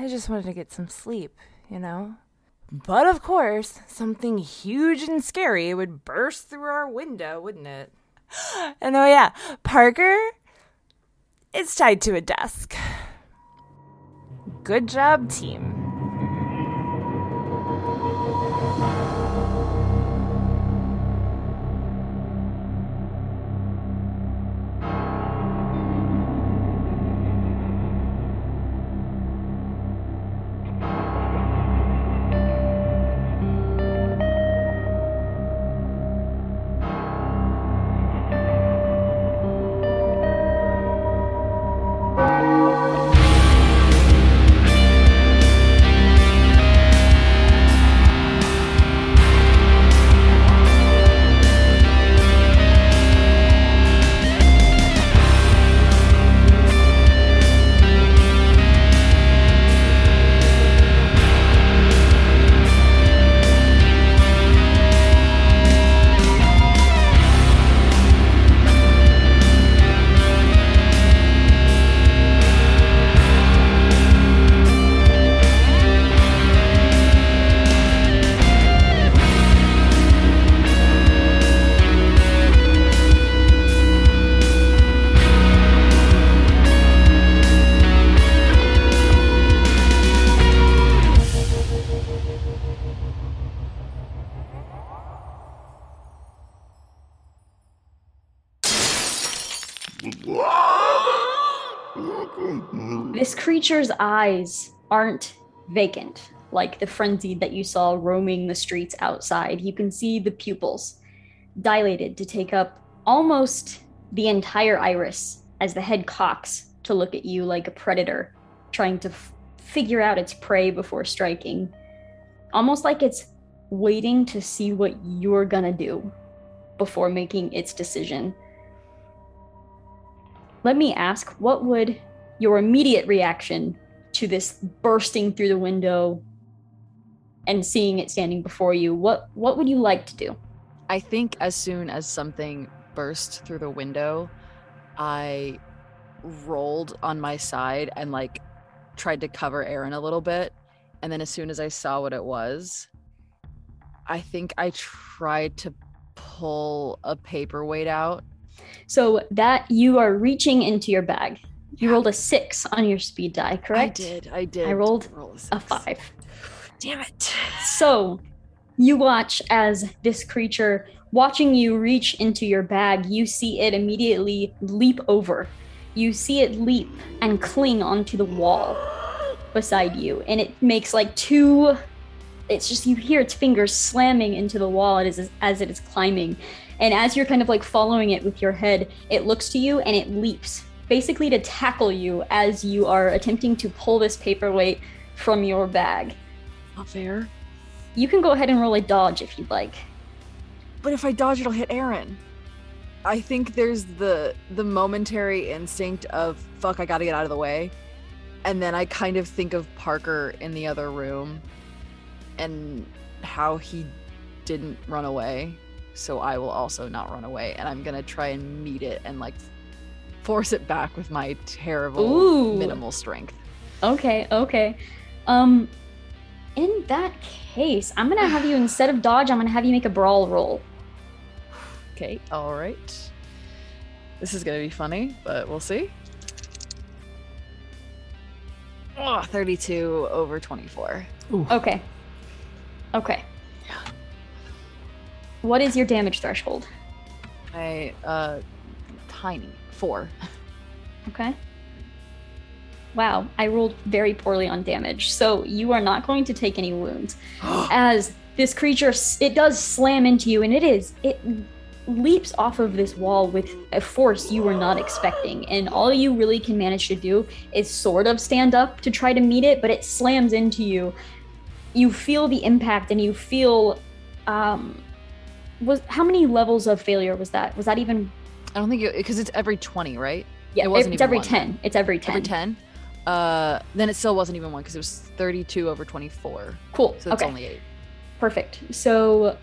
I just wanted to get some sleep, you know? But of course, something huge and scary would burst through our window, wouldn't it? And oh, yeah, Parker is tied to a desk. Good job, team. Eyes aren't vacant, like the frenzy that you saw roaming the streets outside. You can see the pupils dilated to take up almost the entire iris as the head cocks to look at you like a predator trying to f- figure out its prey before striking. Almost like it's waiting to see what you're gonna do before making its decision. Let me ask, what would your immediate reaction to this bursting through the window and seeing it standing before you? What what would you like to do? I think as soon as something burst through the window, I rolled on my side and like tried to cover Eryn a little bit. And then as soon as I saw what it was, I think I tried to pull a paperweight out. So that you are reaching into your bag. You rolled a six on your speed die, correct? I did. I did. I rolled roll a six. five. Damn it. So you watch as this creature, watching you reach into your bag, you see it immediately leap over. You see it leap and cling onto the wall beside you, and it makes like two. It's just you hear its fingers slamming into the wall as, as it is climbing. And as you're kind of like following it with your head, it looks to you and it leaps, basically to tackle you as you are attempting to pull this paperweight from your bag. Not fair. You can go ahead and roll a dodge if you'd like. But if I dodge, it'll hit Eryn. I think there's the the momentary instinct of fuck, I gotta get out of the way, and then I kind of think of Parker in the other room, and how he didn't run away. So I will also not run away, and I'm gonna try and meet it and like force it back with my terrible Ooh. minimal strength. Okay, okay. Um, in that case, I'm gonna have you instead of dodge, I'm gonna have you make a brawl roll. Okay, all right. This is gonna be funny, but we'll see. Oh, 32 over 24. Okay. Okay. What is your damage threshold? I uh tiny four. Okay. Wow, I rolled very poorly on damage, so you are not going to take any wounds. As this creature, it does slam into you, and it is it leaps off of this wall with a force you were not expecting, and all you really can manage to do is sort of stand up to try to meet it, but it slams into you. You feel the impact, and you feel um, was how many levels of failure was that? Was that even? I don't think because it's every 20, right? Yeah, It wasn't it's even every one. ten. It's every ten. Every 10. Uh then it still wasn't even one because it was 32 over 24. Cool. So it's okay. only 8. Perfect. So,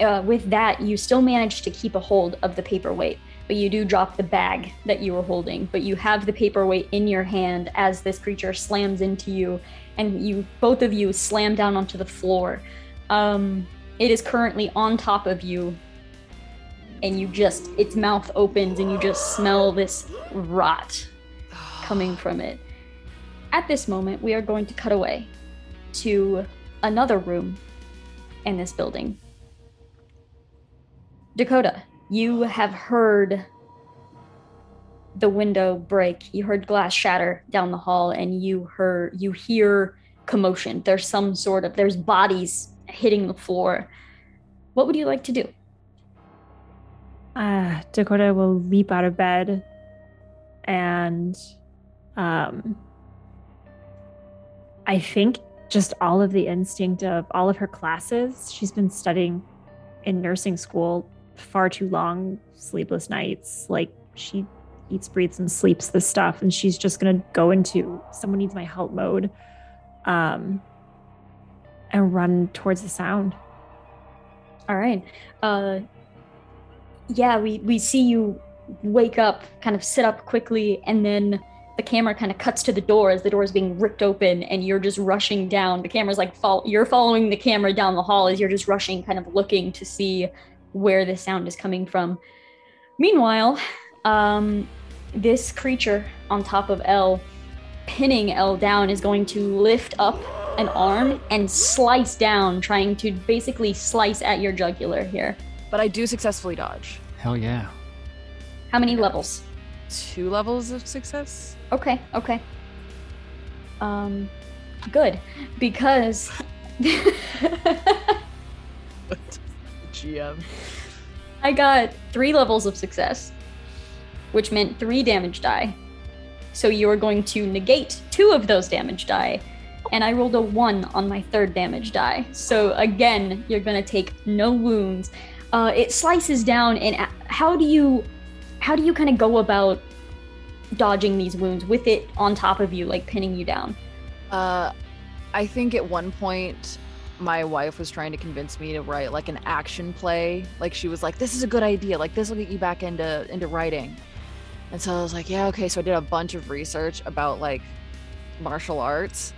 uh, with that, you still manage to keep a hold of the paperweight, but you do drop the bag that you were holding. But you have the paperweight in your hand as this creature slams into you, and you both of you slam down onto the floor. Um, it is currently on top of you, and you just its mouth opens, and you just smell this rot coming from it. At this moment, we are going to cut away to another room in this building. Dakota, you have heard the window break. You heard glass shatter down the hall and you heard you hear commotion. There's some sort of there's bodies hitting the floor. What would you like to do? Uh, Dakota will leap out of bed and um I think just all of the instinct of all of her classes. She's been studying in nursing school far too long, sleepless nights. Like she eats, breathes, and sleeps this stuff, and she's just gonna go into someone needs my help mode, um, and run towards the sound. All right. Uh, yeah, we we see you wake up, kind of sit up quickly, and then the camera kind of cuts to the door as the door is being ripped open and you're just rushing down. The camera's like you're following the camera down the hall as you're just rushing kind of looking to see where the sound is coming from. Meanwhile um, this creature on top of Elle pinning Elle down is going to lift up an arm and slice down trying to basically slice at your jugular here But I do successfully dodge. Hell yeah. how many levels Two levels of success. Okay, okay. Um, good, because GM. I got three levels of success, which meant three damage die. So you are going to negate two of those damage die, and I rolled a one on my third damage die. So again, you're gonna take no wounds. Uh, it slices down, and how do you, how do you kind of go about dodging these wounds with it on top of you, like pinning you down? Uh, I think at one point my wife was trying to convince me to write like an action play. Like she was like, "This is a good idea. Like this will get you back into into writing." And so I was like, "Yeah, okay." So I did a bunch of research about like martial arts,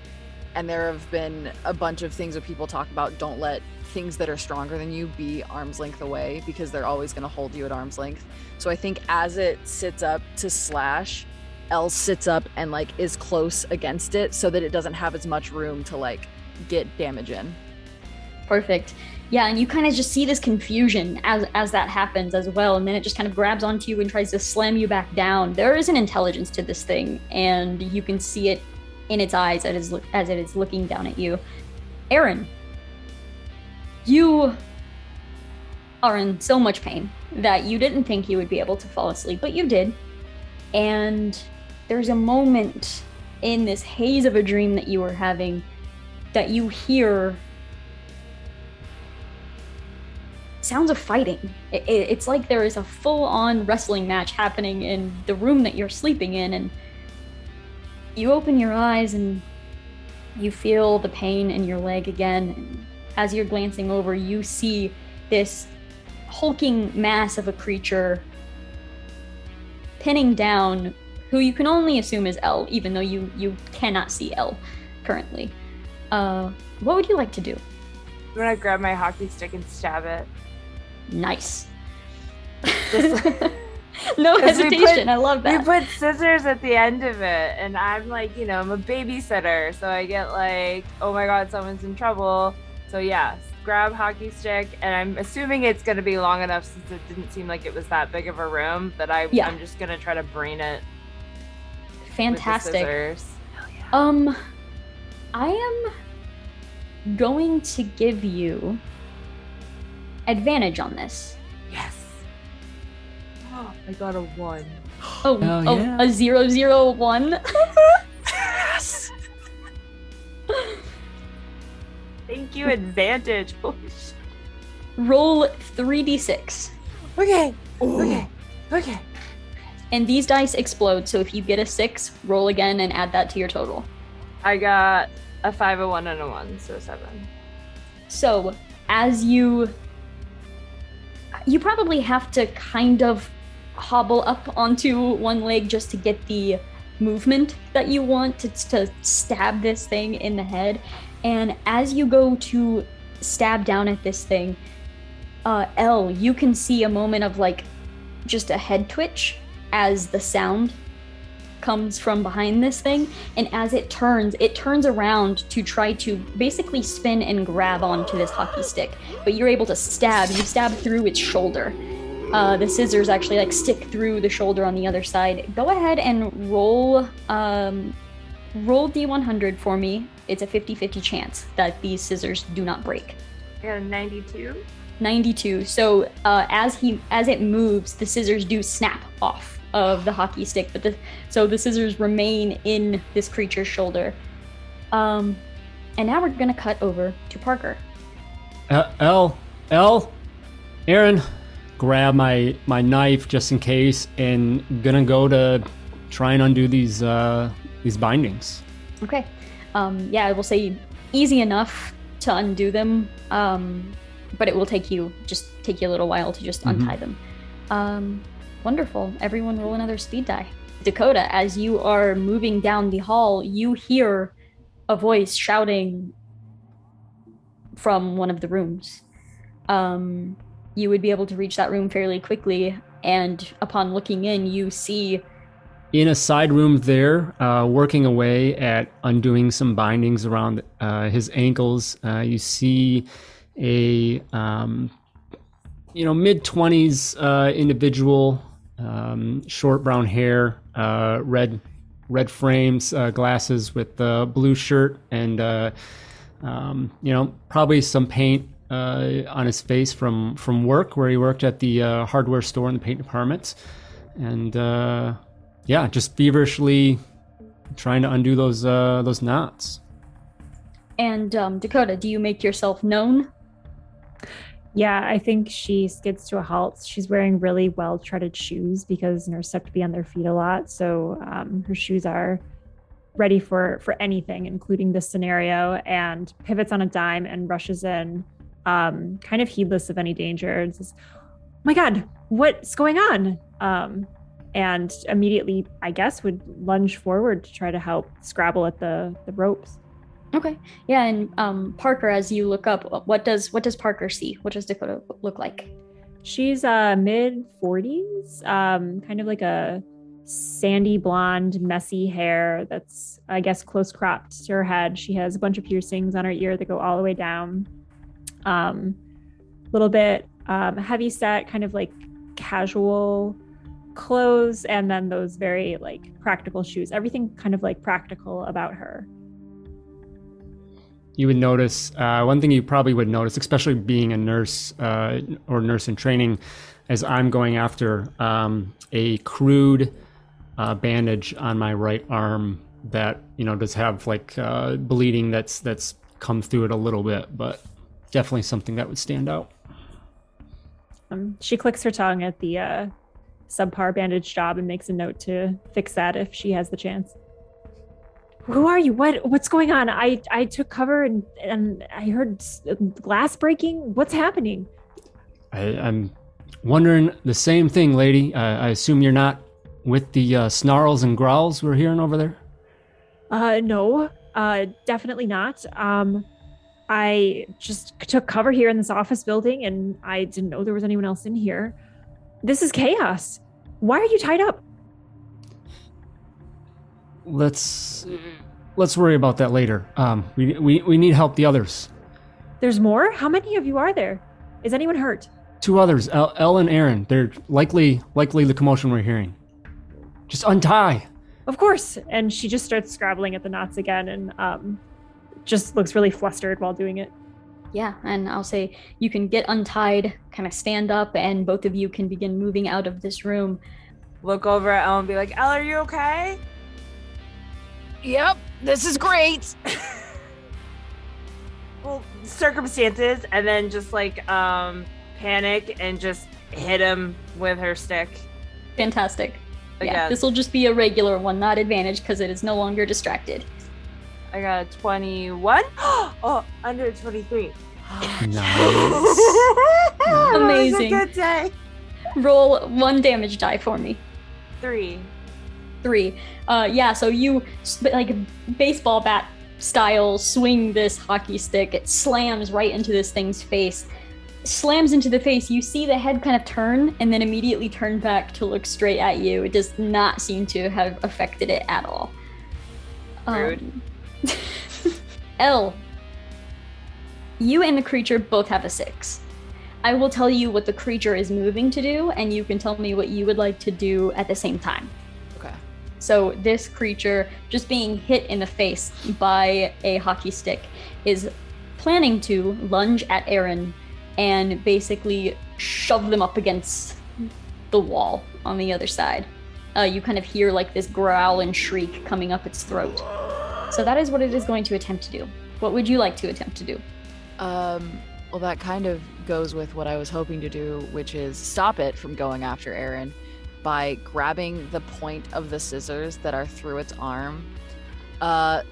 and there have been a bunch of things that people talk about. Don't let things that are stronger than you be arm's length away because they're always going to hold you at arm's length. So I think as it sits up to slash, Elle sits up and like is close against it so that it doesn't have as much room to like get damage in. Perfect. Yeah, and you kind of just see this confusion as as that happens as well, and then it just kind of grabs onto you and tries to slam you back down. There is an intelligence to this thing, and you can see it in its eyes as it is, as it is looking down at you. Eryn, you are in so much pain that you didn't think you would be able to fall asleep, but you did. And there's a moment in this haze of a dream that you were having that you hear sounds of fighting. It, it- it's like there is a full on wrestling match happening in the room that you're sleeping in, and you open your eyes and you feel the pain in your leg again. As you're glancing over, you see this hulking mass of a creature pinning down who you can only assume is Elle, even though you, you cannot see Elle currently. Uh, what would you like to do? I'm gonna grab my hockey stick and stab it. Nice. Just- no we hesitation. put- I love We that. put scissors at the end of it, and I'm like, you know, I'm a babysitter, so I get like, oh my god, someone's in trouble. So yeah, grab hockey stick, and I'm assuming it's gonna be long enough since it didn't seem like it was that big of a room that I Yeah. I'm just gonna try to brain it. with the Fantastic. scissors. Um, I am going to give you advantage on this. Yes. Oh, I got a one. Oh, Hell oh, yeah. a zero zero one. Yes. Thank you, advantage. Roll three d six, Okay. Okay. Okay. and these dice explode. So if you get a six, roll again and add that to your total. I got a five, a one, and a one, so seven. So, as you you probably have to kind of hobble up onto one leg just to get the movement that you want to, to stab this thing in the head. And as you go to stab down at this thing, uh, Elle, you can see a moment of like just a head twitch as the sound comes from behind this thing. And as it turns, it turns around to try to basically spin and grab onto this hockey stick. But you're able to stab, you stab through its shoulder. Uh, the scissors actually like stick through the shoulder on the other side. Go ahead and roll um, roll D100 for me. It's a 50-50 chance that these scissors do not break. Yeah, 92. 92. So uh, as he as it moves, the scissors do snap off of the hockey stick, but the so the scissors remain in this creature's shoulder. Um, and now we're gonna cut over to Parker. Uh, Elle, Elle, Eryn, grab my my knife just in case, and gonna go to try and undo these uh, these bindings. Okay. Um, yeah, I will say easy enough to undo them, um, but it will take you just take you a little while to just Mhm. untie them. Um, wonderful. Everyone, roll another speed die. Dakota, as you are moving down the hall, you hear a voice shouting from one of the rooms. Um, you would be able to reach that room fairly quickly, and upon looking in, you see in a side room there, uh, working away at undoing some bindings around uh, his ankles. Uh, you see a um, you know mid twenties uh, individual, um, short brown hair, uh, red red frames, uh, glasses with uh, blue shirt, and um, you know probably some paint. On his face from from work, where he worked at the hardware store in the paint department, and yeah, just feverishly trying to undo those uh, those knots. And um, Dakota, do you make yourself known? Yeah, I think she skids to a halt. She's wearing really well treaded shoes because nurses have to be on their feet a lot. So um, her shoes are ready for for anything, including this scenario, and pivots on a dime and rushes in, um, kind of heedless of any danger. And says, "Oh my God, what's going on?" Um, and immediately, I guess, would lunge forward to try to help scrabble at the the ropes. Okay. Yeah, and um, Parker, as you look up, what does what does Parker see? What does Dakota look like? She's uh mid 40s, um kind of like a sandy blonde, messy hair that's I guess close cropped to her head. She has a bunch of piercings on her ear that go all the way down. Um a little bit um heavy set, kind of like casual clothes and then those very like practical shoes. Everything kind of like practical about her. You would notice uh, one thing you probably would notice, especially being a nurse uh, or nurse in training, as I'm going after um, a crude uh, bandage on my right arm that you know does have like uh, bleeding that's that's come through it a little bit, but definitely something that would stand out. Um, she clicks her tongue at the uh, subpar bandage job and makes a note to fix that if she has the chance. Who are you? What what's going on? I I took cover and and I heard glass breaking. What's happening? I, I'm wondering the same thing, lady. Uh, I assume you're not with the uh, snarls and growls we're hearing over there. Uh no. Uh definitely not. Um I just took cover here in this office building and I didn't know there was anyone else in here. This is chaos. Why are you tied up? Let's let's worry about that later. Um, we we we need help. The others, There's more? How many of you are there? Is anyone hurt? two others, Elle, Elle and Eryn. They're likely likely the commotion we're hearing. Just untie. Of course. And she just starts scrabbling at the knots again and um, just looks really flustered while doing it. Yeah, and I'll say you can get untied, kind of stand up, and both of you can begin moving out of this room. Look over at Elle and be like, Elle, are you okay? Yep, this is great. Well, circumstances, and then just like um panic and just hit him with her stick. Fantastic. Yeah, this will just be a regular one, not advantage, because it is no longer distracted. I got a 21. oh, under 23. Nice. That was a Amazing. good day. roll one damage die for me. Three. Three. Uh, yeah. So you like baseball bat style swing this hockey stick. It slams right into this thing's face. Slams into the face. You see the head kind of turn and then immediately turn back to look straight at you. It does not seem to have affected it at all. Rude. Um, Elle. You and the creature both have a six. I will tell you what the creature is moving to do, and you can tell me what you would like to do at the same time. Okay. So, this creature, just being hit in the face by a hockey stick, is planning to lunge at Eryn and basically shove them up against the wall on the other side. Uh, you kind of hear like this growl and shriek coming up its throat. So, that is what it is going to attempt to do. What would you like to attempt to do? Um, well, that kind of goes with what I was hoping to do, which is stop it from going after Eryn by grabbing the point of the scissors that are through its arm. Uh,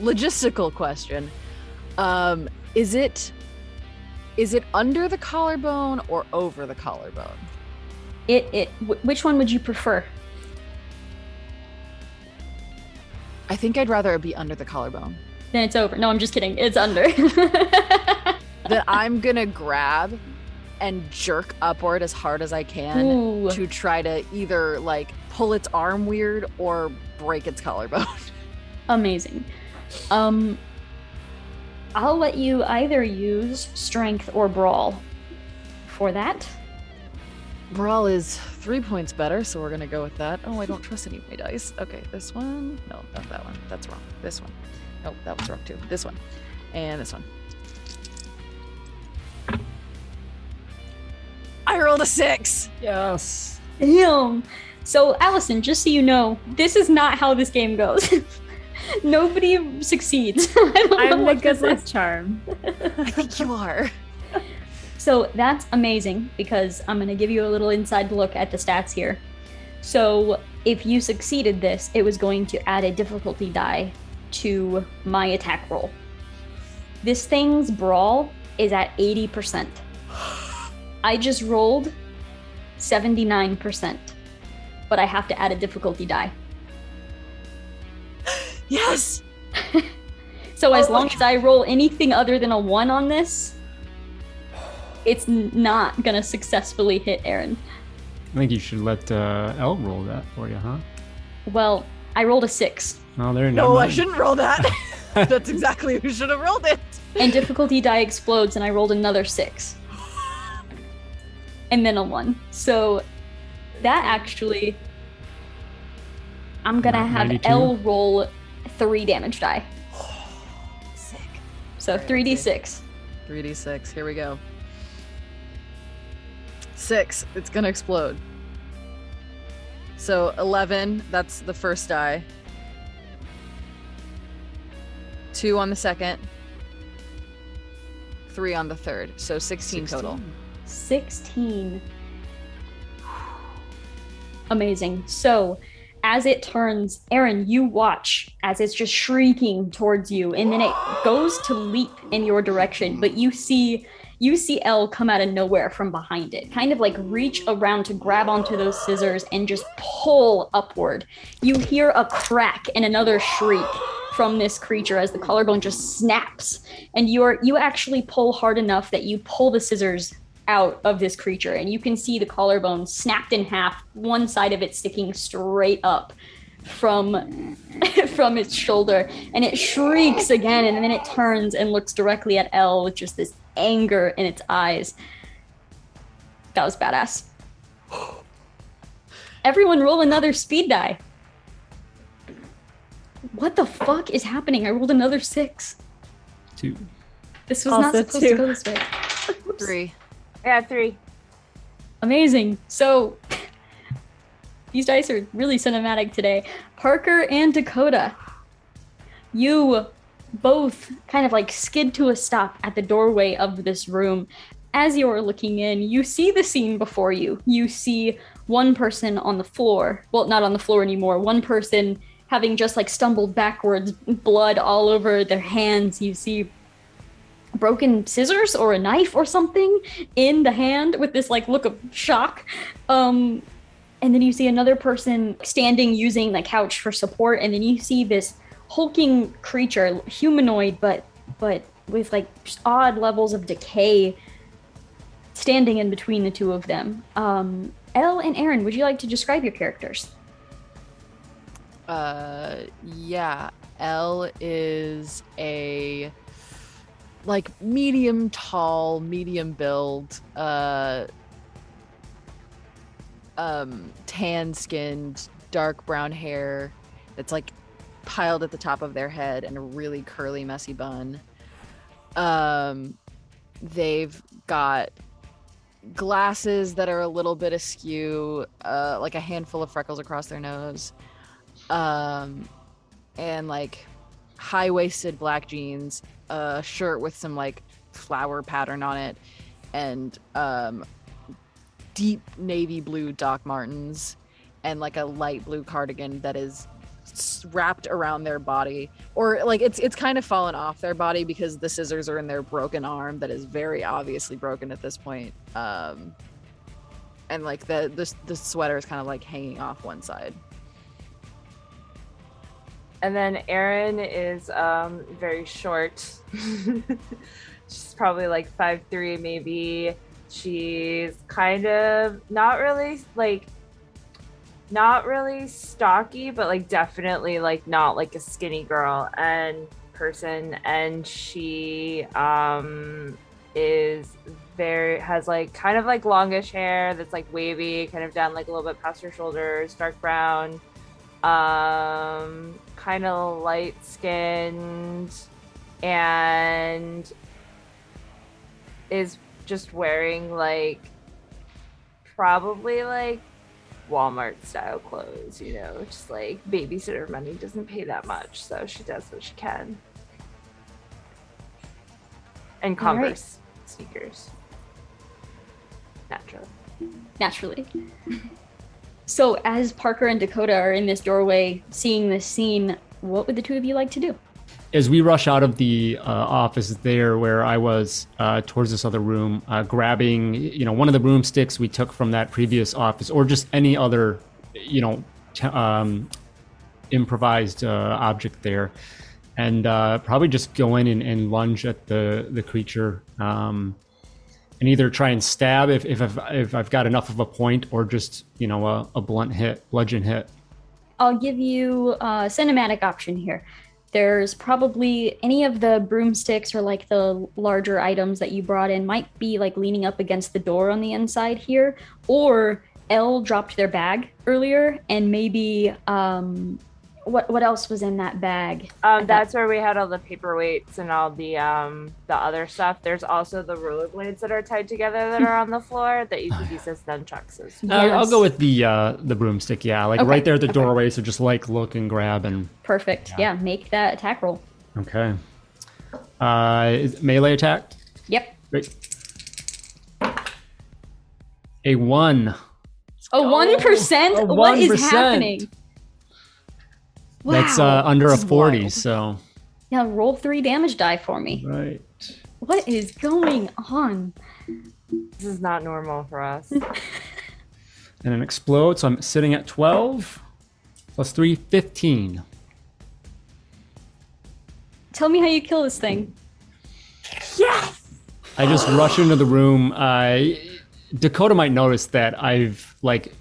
logistical question. Um, is it is it under the collarbone or over the collarbone? It, it, wh- which one would you prefer? I think I'd rather it be under the collarbone. Then it's over. No, I'm just kidding. It's under. that I'm gonna grab and jerk upward as hard as I can Ooh. to try to either like pull its arm weird or break its collarbone. Amazing. Um, I'll let you either use strength or brawl for that. Brawl is three points better, so we're gonna go with that. Oh, I don't trust any of my dice. Okay, this one. No, not that one. That's wrong. This one. Nope, that was wrong too. This one. And this one. I rolled a six. Yes. Damn. So, Allison, just so you know, this is not how this game goes. Nobody succeeds. I don't know I'm the what good luck charm. I think you are. So that's amazing because I'm going to give you a little inside look at the stats here. So if you succeeded this, it was going to add a difficulty die to my attack roll. This thing's brawl is at 80%. I just rolled 79%, but I have to add a difficulty die. Yes. So as Oh my long as I roll anything other than a 1 on this, it's not going to successfully hit Eryn. I think you should let uh, Elle roll that for you, huh? Well, I rolled a six, Oh, there. No, never I shouldn't roll that. That's exactly who should have rolled it. and difficulty die explodes, and I rolled another six, and then a one. So that actually, I'm gonna Not have 92? Elle roll three damage die. Sick. So three d six. 3d6. Here we go. Six. It's gonna explode. So 11. That's the first die. Two on the second. Three on the third. So 16, total. 16. Amazing. So, as it turns, Eryn, you watch as it's just shrieking towards you, and then it goes to leap in your direction, but you see you see Elle come out of nowhere from behind it, kind of like reach around to grab onto those scissors and just pull upward. You hear a crack and another shriek from this creature as the collarbone just snaps, and you're you actually pull hard enough that you pull the scissors out of this creature and you can see the collarbone snapped in half one side of it sticking straight up from from its shoulder and it shrieks again and then it turns and looks directly at Elle with just this anger in its eyes that was badass everyone roll another speed die what the fuck is happening i rolled another six Two. this was not Also supposed to go this way Three. Yeah, three. Amazing. So these dice are really cinematic today. Parker and Dakota, you both kind of like skid to a stop at the doorway of this room. As you're looking in, you see the scene before you. You see one person on the floor. Well, not on the floor anymore. One person having just like stumbled backwards, blood all over their hands. You see broken scissors or a knife or something in the hand with this like look of shock. Um, and then you see another person standing using the couch for support, and then you see this hulking creature, humanoid, but but with like odd levels of decay standing in between the two of them. Um, Elle and Eryn, would you like to describe your characters? Uh, yeah. Elle is a like medium tall, medium build, uh, um, tan skinned, dark brown hair that's like piled at the top of their head and a really curly, messy bun. Um, they've got glasses that are a little bit askew, uh, like a handful of freckles across their nose, um, and like high waisted black jeans, a shirt with some like flower pattern on it, and um, deep navy blue Doc Martens, and like a light blue cardigan that is wrapped around their body or like it's it's kind of fallen off their body because the scissors are in their broken arm that is very obviously broken at this point um and like the the, the sweater is kind of like hanging off one side And then Eryn is um, very short. She's probably like five three, maybe. She's kind of not really like not really stocky, but like definitely like not like a skinny girl and person. And she um is very has like kind of like longish hair that's like wavy, kind of down like a little bit past her shoulders, dark brown um kind of light skinned and is just wearing like probably like Walmart style clothes, you know, just like babysitter money doesn't pay that much, so she does what she can. And All right. Converse sneakers. Naturally. naturally. So, as Parker and Dakota are in this doorway seeing this scene, what would the two of you like to do? As we rush out of the uh, office there where I was uh, towards this other room, uh, grabbing you know one of the broomsticks we took from that previous office, or just any other you know t- um, improvised uh, object there, and uh, probably just go in and, and lunge at the the creature. Um, and either try and stab if, if, I've, if I've got enough of a point, or just you know a, a blunt hit, bludgeon hit. I'll give you a cinematic option here. There's probably any of the broomsticks or like the larger items that you brought in might be like leaning up against the door on the inside here, or Elle dropped their bag earlier, and maybe um, what what else was in that bag? Um, that's where we had all the paperweights and all the um the other stuff. There's also the rollerblades that are tied together that are on the floor that you could use as nunchucks. As well. Uh, I'll go with the uh, the broomstick. Yeah, like Okay, right there at the okay. doorway. So just like look and grab and Perfect. Yeah, make that attack roll. okay. Uh, melee attack. Yep. Great. A one. A one percent. What is 1%. Happening? That's uh, under a this is forty. wild. So Yeah, roll three damage die for me. right. What is going on? This is not normal for us. And it explodes. So I'm sitting at twelve. Plus three, 15. Tell me how you kill this thing. Yes! I just rush into the room. Uh, Dakota might notice that I've like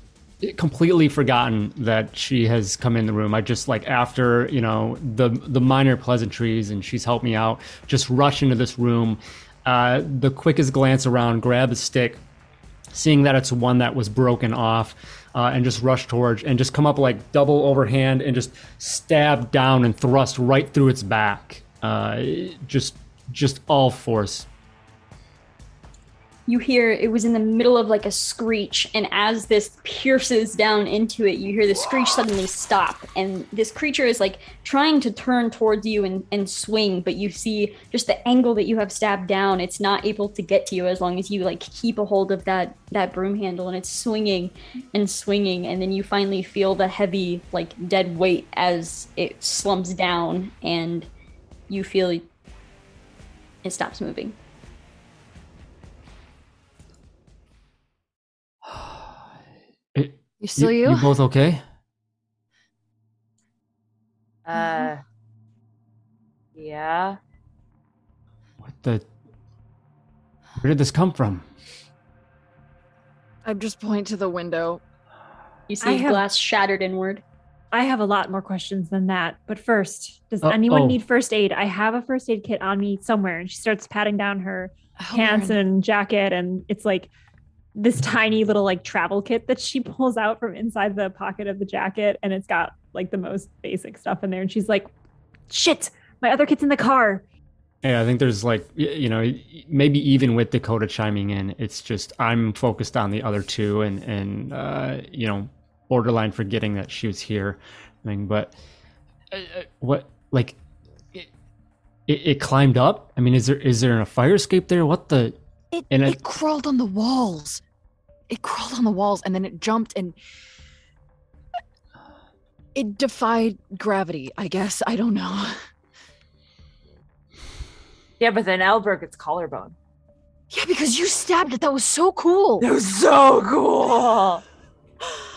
completely forgotten that she has come in the room. I just like after you know the the minor pleasantries and she's helped me out. Just rush into this room. Uh, the quickest glance around, grab a stick, seeing that it's one that was broken off, uh, and just rush towards and just come up like double overhand and just stab down and thrust right through its back. Uh, just just all force. You hear it was in the middle of like a screech, and as this pierces down into it, you hear the screech suddenly stop, and this creature is like trying to turn towards you and, and swing, but you see just the angle that you have stabbed down, it's not able to get to you as long as you like keep a hold of that that broom handle, and it's swinging and swinging, and then you finally feel the heavy like dead weight as it slumps down, and you feel It stops moving. You still you? you both okay? Uh, yeah. What the? Where did this come from? I'm just point to the window. You I see have- glass shattered inward. I have a lot more questions than that. But first, does Uh, anyone oh. need first aid? I have a first aid kit on me somewhere. And she starts patting down her Oh, pants Eryn. and jacket. And it's like this tiny little like travel kit that she pulls out from inside the pocket of the jacket. And it's got like the most basic stuff in there. And she's like, shit, my other kit's in the car. Yeah, I think there's like you know maybe even with Dakota chiming in, it's just I'm focused on the other two and and uh, you know borderline forgetting that she was here. I mean, but uh, uh, what like it, it, it climbed up. I mean, is there is there a fire escape there? What the? It, And it it- crawled on the walls. It crawled on the walls and then it jumped and it defied gravity, I guess. I don't know. Yeah, but then Elle broke its collarbone. Yeah, because you stabbed it. That was so cool. It was so cool.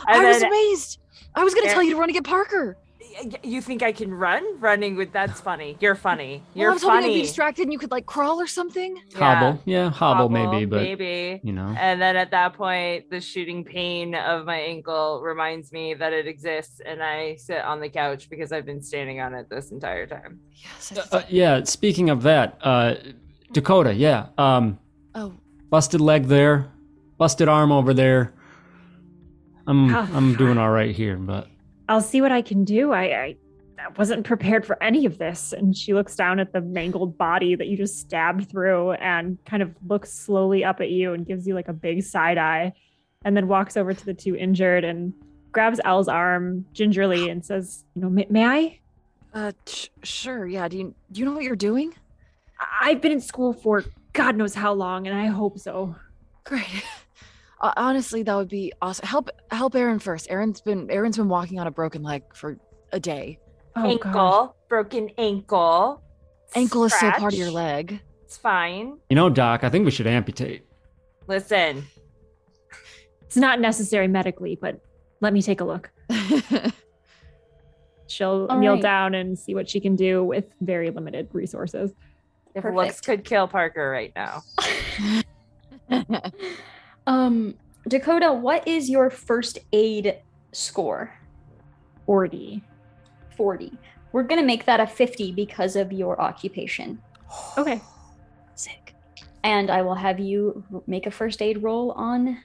I And was amazed. I was gonna tell you to run and get Parker. Y- You think I can run? Running with that's funny. You're funny. You're I was hoping I'd funny. be distracted and you could like crawl or something. Hobble, yeah, hobble, maybe, but maybe. you know, And then at that point, the shooting pain of my ankle reminds me that it exists, and I sit on the couch because I've been standing on it this entire time. Yes. uh, yeah. Speaking of that, uh, Dakota, yeah, um, oh, busted leg there, busted arm over there. I'm Ah. I'm doing all right here, but I'll see what I can do. I, I wasn't prepared for any of this. And she looks down at the mangled body that you just stabbed through and kind of looks slowly up at you and gives you like a big side eye and then walks over to the two injured and grabs Elle's arm gingerly and says, you know, may, may I? uh, sh- sure. Yeah. Do you do you know what you're doing? I- I've been in school for God knows how long, and I hope so. Great. Uh, honestly, that would be awesome. Help help Eryn first. Eryn's been Eryn's been walking on a broken leg for a day. Oh, ankle, gosh. broken ankle. Ankle is still part of your leg. It's fine. you know, Doc, I think we should amputate. Listen, It's not necessary medically, but let me take a look. She'll All kneel right. down and see what she can do with very limited resources. if Perfect. looks could kill Parker right now. Um, Dakota, what is your first aid score? 40. 40. We're going to make that a 50 because of your occupation. Okay. Sick. And I will have you make a first aid roll on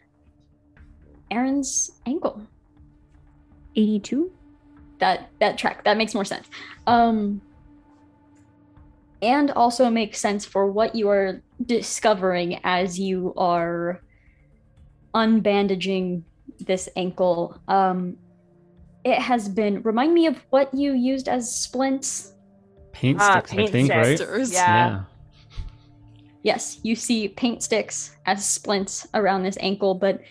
Eryn's ankle. 82. That that track that makes more sense. Um and also makes sense for what you are discovering as you are unbandaging this ankle. Um it has been remind me of what you used as splints. Paint Ah, sticks, I paint think, right? Stars. Yeah. Yes, you see paint sticks as splints around this ankle, but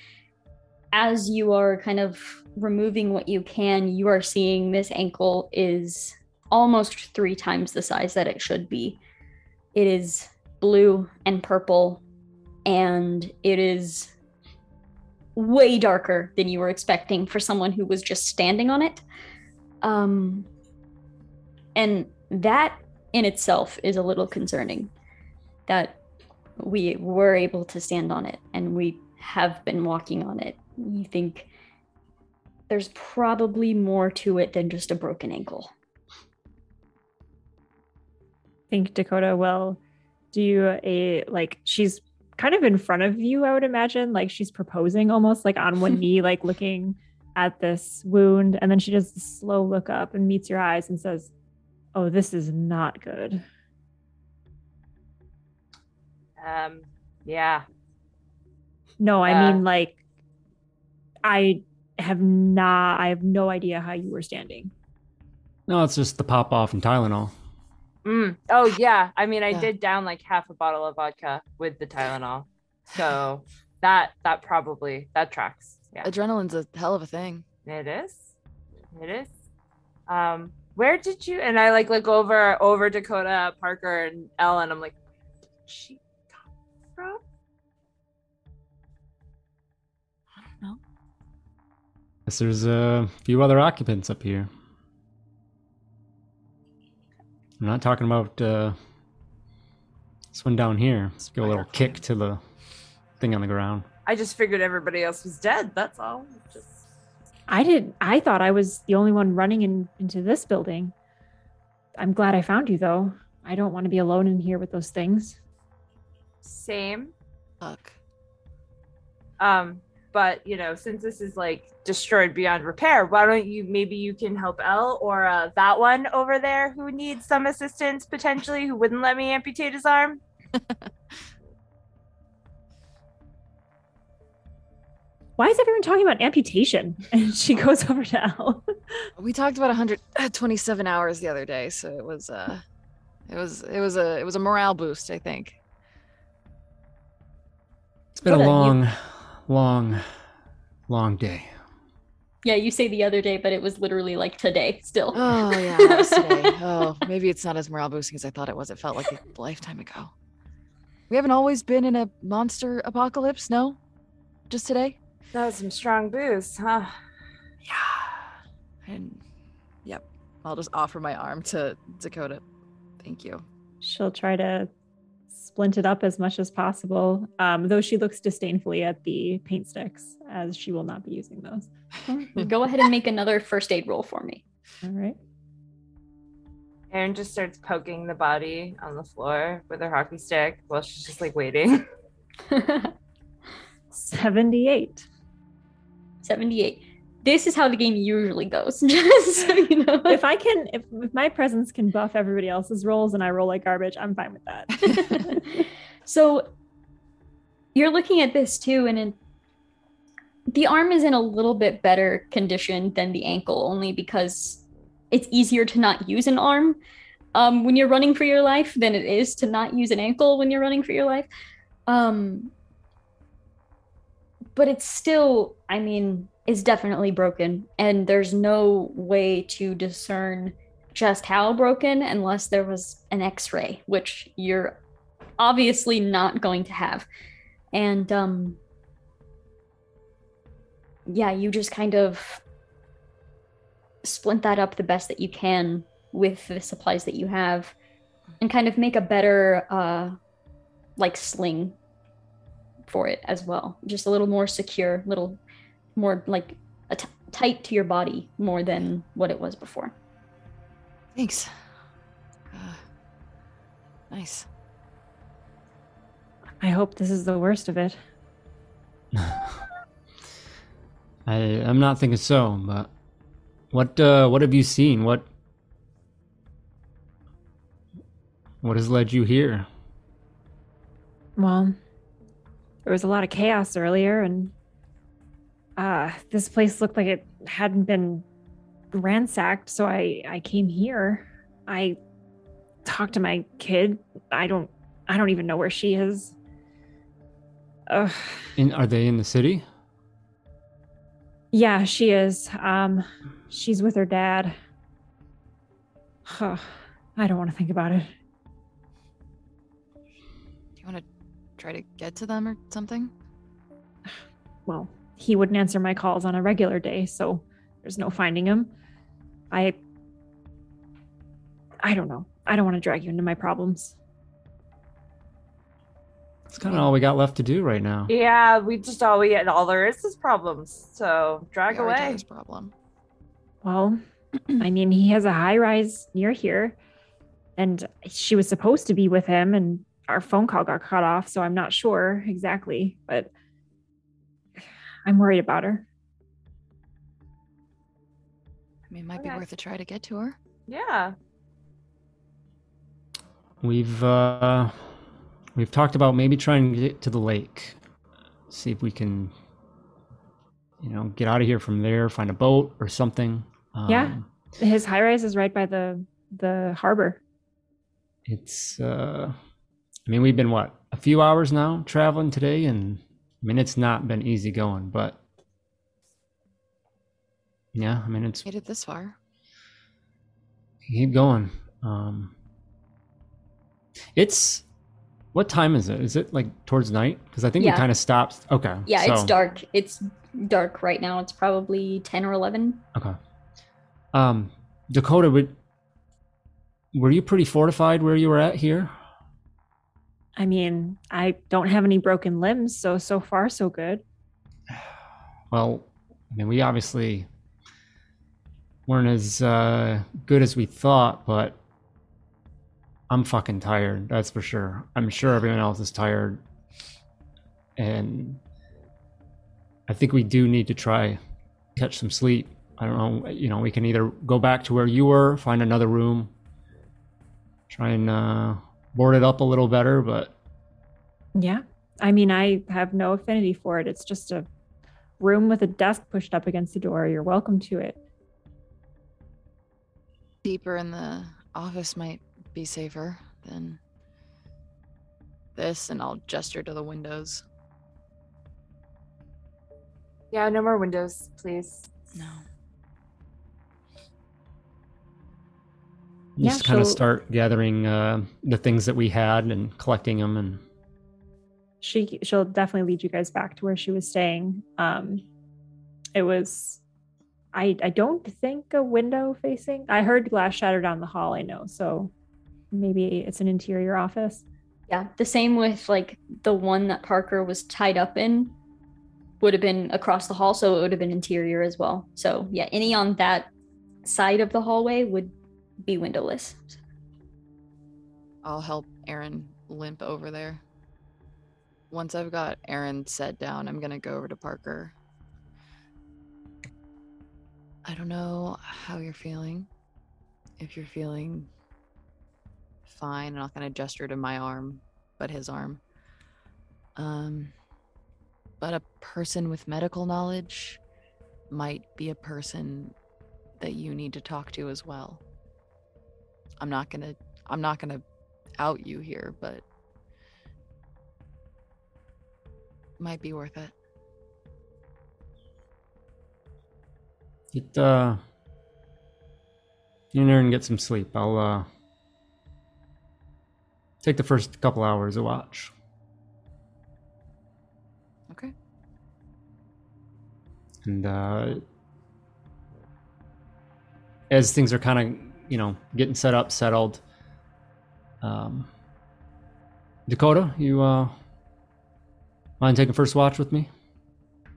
as you are kind of removing what you can, you are seeing this ankle is almost three times the size that it should be. It is blue and purple, and it is way darker than you were expecting for someone who was just standing on it. Um, and that in itself is a little concerning that we were able to stand on it and we have been walking on it. You think there's probably more to it than just a broken ankle. I think Dakota will do a like she's kind of in front of you, I would imagine. Like she's proposing almost like on one knee, like looking at this wound. And then she does a slow look up and meets your eyes and says, Oh, this is not good. Um, yeah. No, I Uh, mean like I have not I have no idea how you were standing. No, it's just the pop off and Tylenol. Mm. Oh yeah. I mean, I Yeah. did down like half a bottle of vodka with the Tylenol, so that that probably that tracks. Yeah, Adrenaline's a hell of a thing. it is. It is. Um, where did you? And I like look over over Dakota, Parker, and Ellen. I'm like, she come from? I don't know. Guess there's a few other occupants up here. I'm not talking about uh, this one down here. Let's give a little kick to the thing on the ground. I just figured everybody else was dead. That's all. Just I didn't. I thought I was the only one running in, into this building. I'm glad I found you, though. I don't want to be alone in here with those things. same. Fuck. Um, but you know, since this is like destroyed beyond repair, why don't you maybe you can help Elle or uh, that one over there who needs some assistance potentially, who wouldn't let me amputate his arm? Why is everyone talking about amputation? And she goes over to Elle. We talked about 127 hours the other day, so it was uh it was it was a it was a morale boost, I think. It's been a long on, long, long, long day. Yeah, you say the other day, but it was literally like today still. Oh yeah, today. Oh, maybe it's not as morale boosting as I thought it was. It felt like a lifetime ago. We haven't always been in a monster apocalypse, no? Just today? That was some strong boost, huh? Yeah. And yep. I'll just offer my arm to Dakota. Thank you. She'll try to splint it up as much as possible, um, though she looks disdainfully at the paint sticks, as she will not be using those. Go ahead and make another first aid roll for me. All right. Eryn just starts poking the body on the floor with her hockey stick while she's just like waiting. 78. 78. This is how the game usually goes. Just so you know. if I can, if, if my presence can buff everybody else's rolls and I roll like garbage, I'm fine with that. so you're looking at this too, and it, the arm is in a little bit better condition than the ankle, only because it's easier to not use an arm um, when you're running for your life than it is to not use an ankle when you're running for your life. Um, but it's still, I mean, is definitely broken, and there's no way to discern just how broken unless there was an x-ray which you're obviously not going to have. And um yeah you just kind of splint that up the best that you can with the supplies that you have and kind of make a better uh like sling for it as well. Just a little more secure little more like a t- tight to your body more than what it was before Thanks. Uh, nice. I hope this is the worst of it. I I'm not thinking so, but what uh what have you seen? What what has led you here? Well, there was a lot of chaos earlier, and uh, this place looked like it hadn't been ransacked, so I I came here. I talked to my kid. I don't I don't even know where she is. Ugh. In are they in the city? Yeah, she is. Um, she's with her dad. Huh. I don't want to think about it. Do you want to try to get to them or something? Well, he wouldn't answer my calls on a regular day, so there's no finding him. I I don't know. I don't want to drag you into my problems. It's kind of all we got left to do right now. Yeah, we just all we all there is is problems. So drag We are away. Dad's problem. Well, I mean, he has a high rise near here, and she was supposed to be with him, and our phone call got cut off, so I'm not sure exactly, but I'm worried about her. I mean, it might be worth a try to get to her. Yeah. We've uh we've talked about maybe trying to get to the lake. See if we can you know, get out of here from there, find a boat or something. Um, Yeah. His high rise is right by the the harbor. It's uh I mean, we've been what? A few hours now traveling today and I mean, it's not been easy going, but yeah, I mean, it's Made it this far. keep going. Um, it's What time is it? Is it like towards night? Because I think Yeah. we kind of stopped. Okay. Yeah, it's dark. It's dark right now. It's probably 10 or 11. Okay. Um, Dakota, would were you pretty fortified where you were at here? I mean, I don't have any broken limbs, so so far so good. Well, I mean, we obviously weren't as uh, good as we thought, but I'm fucking tired. That's for sure. I'm sure everyone else is tired, and I think we do need to try catch some sleep. I don't know. You know, we can either go back to where you were, find another room, try and uh, board it up a little better, but Yeah. I mean, I have no affinity for it. It's just a room with a desk pushed up against the door. You're welcome to it. Deeper in the office might be safer than this, and I'll gesture to the windows. Yeah, no more windows, please. No. Yeah, just kind of start gathering uh, the things that we had and collecting them and she she'll definitely lead you guys back to where she was staying. Um, it was, I I don't think a window facing. I heard glass shatter down the hall. I know, so maybe it's an interior office. Yeah, the same with like the one that Parker was tied up in would have been across the hall, so it would have been interior as well. So yeah, any on that side of the hallway would be windowless. I'll help Eryn limp over there. Once I've got Eryn set down, I'm gonna go over to Parker. I don't know how you're feeling. If you're feeling fine, and I'm not gonna gesture to my arm, but his arm. Um, but a person with medical knowledge might be a person that you need to talk to as well. I'm not gonna I'm not gonna out you here, but might be worth it. get uh get in there and get some sleep. I'll uh take the first couple hours of watch. Okay. And uh as things are kind of, you know, getting set up, settled, um Dakota, you uh mind taking first watch with me?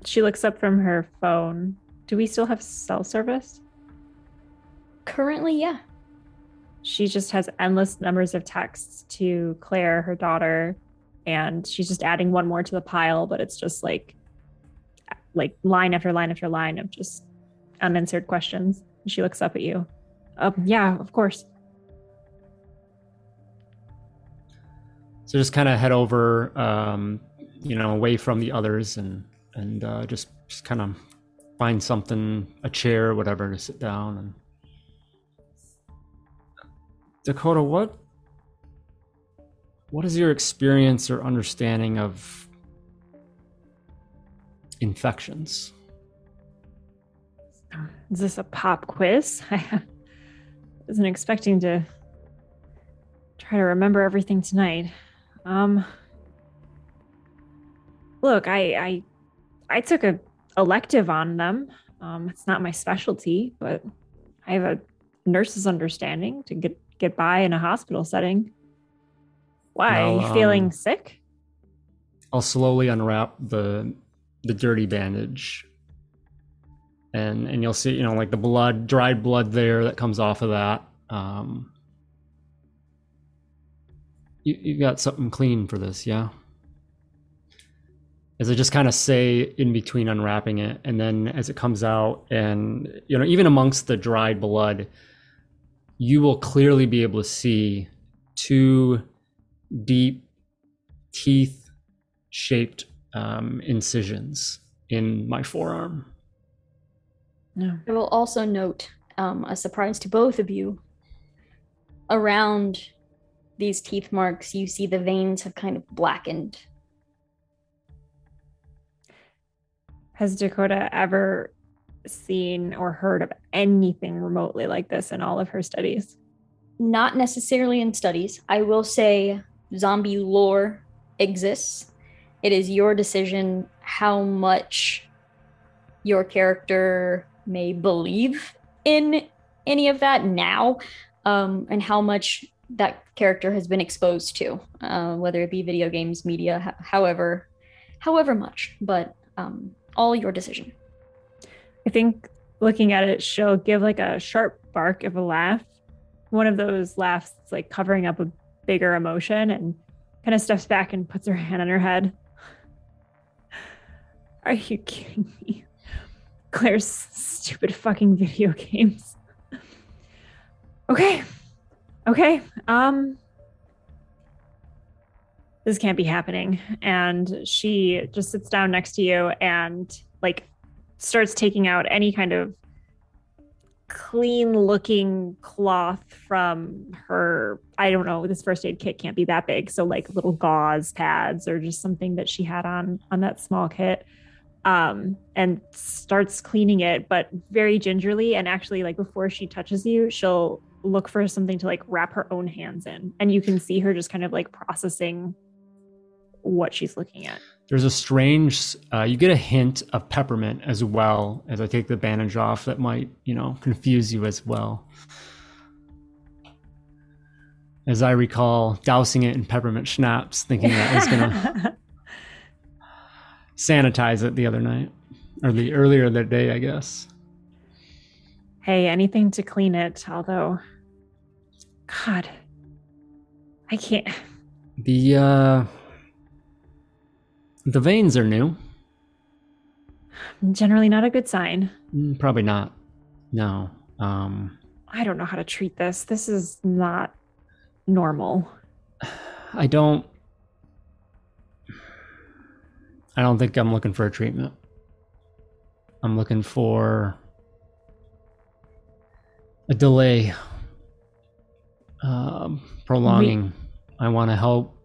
She looks up from her phone. Do we still have cell service? Currently, yeah. She just has endless numbers of texts to Claire, her daughter, and she's just adding one more to the pile, but it's just like like line after line after line of just unanswered questions. She looks up at you. Um, yeah, of course. So just kind of head over, um, you know, away from the others, and and uh, just just kind of find something, a chair, or whatever, to sit down. And Dakota, what what is your experience or understanding of infections? Is this a pop quiz? I wasn't expecting to try to remember everything tonight. Um Look, I I I took a elective on them. Um it's not my specialty, but I have a nurse's understanding to get get by in a hospital setting. Why? Well, you feeling um, sick? I'll slowly unwrap the the dirty bandage. And and you'll see, you know, like the blood, dried blood there that comes off of that. Um you you got something clean for this, yeah? As I just kind of say in between unwrapping it, and then as it comes out, and you know, even amongst the dried blood, you will clearly be able to see two deep teeth shaped um, incisions in my forearm. No. I will also note um, a surprise to both of you. Around these teeth marks, you see the veins have kind of blackened. Has Dakota ever seen or heard of anything remotely like this in all of her studies? Not necessarily in studies. I will say zombie lore exists. It is your decision how much your character may believe in any of that now, um, and how much that character has been exposed to, uh, whether it be video games, media, however, however much. But um, all your decision. I think looking at it, she'll give like a sharp bark of a laugh. One of those laughs like covering up a bigger emotion and kind of steps back and puts her hand on her head. Are you kidding me? Claire's stupid fucking video games. Okay. Okay. Um this can't be happening. And she just sits down next to you and like starts taking out any kind of clean looking cloth from her i don't know this first aid kit can't be that big so like little gauze pads or just something that she had on on that small kit um and starts cleaning it but very gingerly. And actually like before she touches you she'll look for something to like wrap her own hands in. And you can see her just kind of like processing what she's looking at. There's a strange, uh, you get a hint of peppermint as well as I take the bandage off that might, you know, confuse you as well. As I recall, dousing it in peppermint schnapps, thinking that was going to sanitize it the other night or the earlier that day, I guess. hey, anything to clean it. Although, God, I can't. The, uh, the veins are new. Generally, not a good sign. Mm, Probably not. No. Um, I don't know how to treat this. This is not normal. I don't. I don't think I'm looking for a treatment. I'm looking for a delay, um, prolonging. I want to help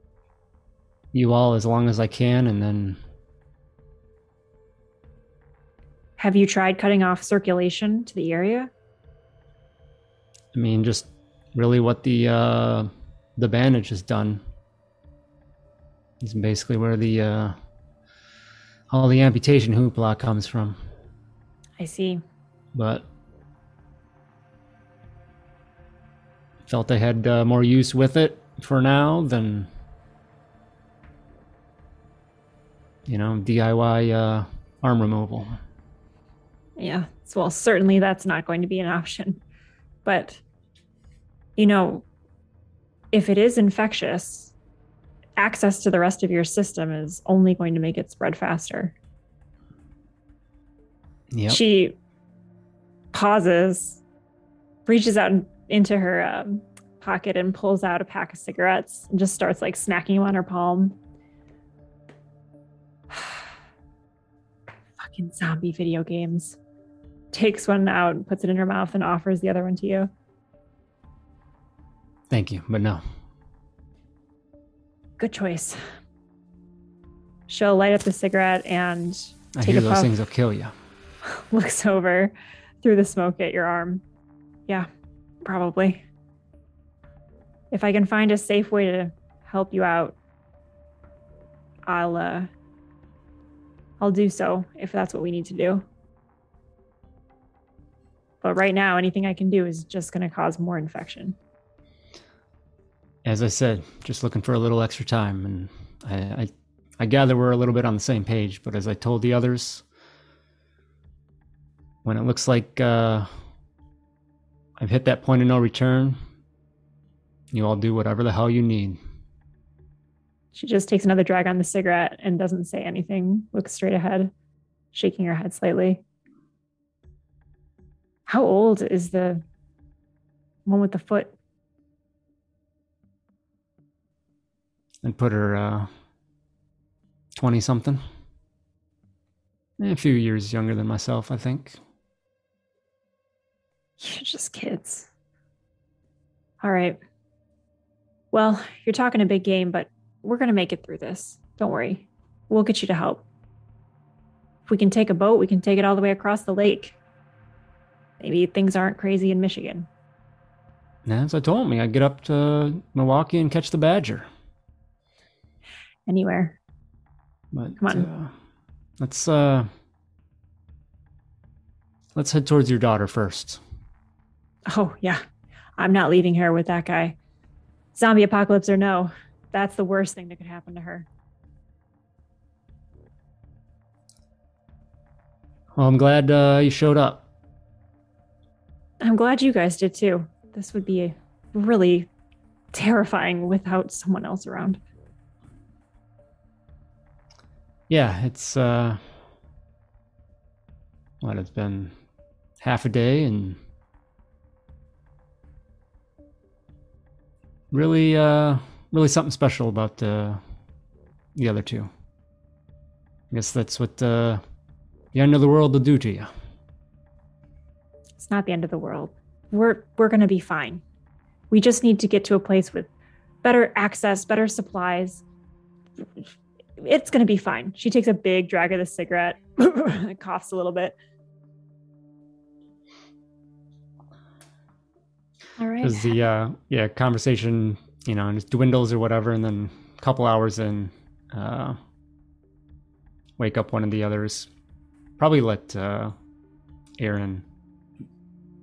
you all as long as I can, and then Have you tried cutting off circulation to the area? I mean, just really what the uh, the bandage has done. Is basically where the uh, all the amputation hoopla comes from. I see. but felt I had uh, more use with it for now than you know DIY uh, arm removal. Yeah. So, well, certainly that's not going to be an option. But, you know, if it is infectious, access to the rest of your system is only going to make it spread faster. Yep. She pauses, reaches out into her um, pocket and pulls out a pack of cigarettes and just starts like smacking them on her palm. Fucking zombie video games. Takes one out puts it in her mouth and offers the other one to you. Thank you, but no. Good choice. She'll light up the cigarette and I Take hear a those puff. things will kill you. looks over through the smoke at your arm. Yeah, probably. If I can find a safe way to help you out, I'll uh I'll do so if that's what we need to do. But right now anything I can do is just going to cause more infection. As I said, just looking for a little extra time, and I, I, I gather we're a little bit on the same page. But as I told the others, when it looks like uh, I've hit that point of no return, you all do whatever the hell you need. She just takes another drag on the cigarette and doesn't say anything, looks straight ahead, shaking her head slightly. How old is the one with the foot? And put her uh 20 something a few years younger than myself i think You're just kids. All right. Well, you're talking a big game, but we're going to make it through this. Don't worry. We'll get you to help. If we can take a boat, we can take it all the way across the lake. Maybe things aren't crazy in Michigan. As I told me, I'd get up to Milwaukee and catch the Badger. Anywhere. But Come on. Uh, let's uh let's head towards your daughter first. Oh, yeah. I'm not leaving her with that guy. Zombie apocalypse or no, that's the worst thing that could happen to her. Well, I'm glad uh, you showed up. I'm glad you guys did too. This would be really terrifying without someone else around. Yeah, it's uh what it's been half a day and really uh really something special about uh the other two. I guess that's what uh the end of the world will do to you. It's not the end of the world. We're we're gonna be fine. We just need to get to a place with better access, better supplies. It's gonna be fine. She takes a big drag of the cigarette, coughs a little bit. All right. Because the uh yeah, conversation, you know, just dwindles or whatever, and then a couple hours in, uh wake up one of the others. Probably let uh Eryn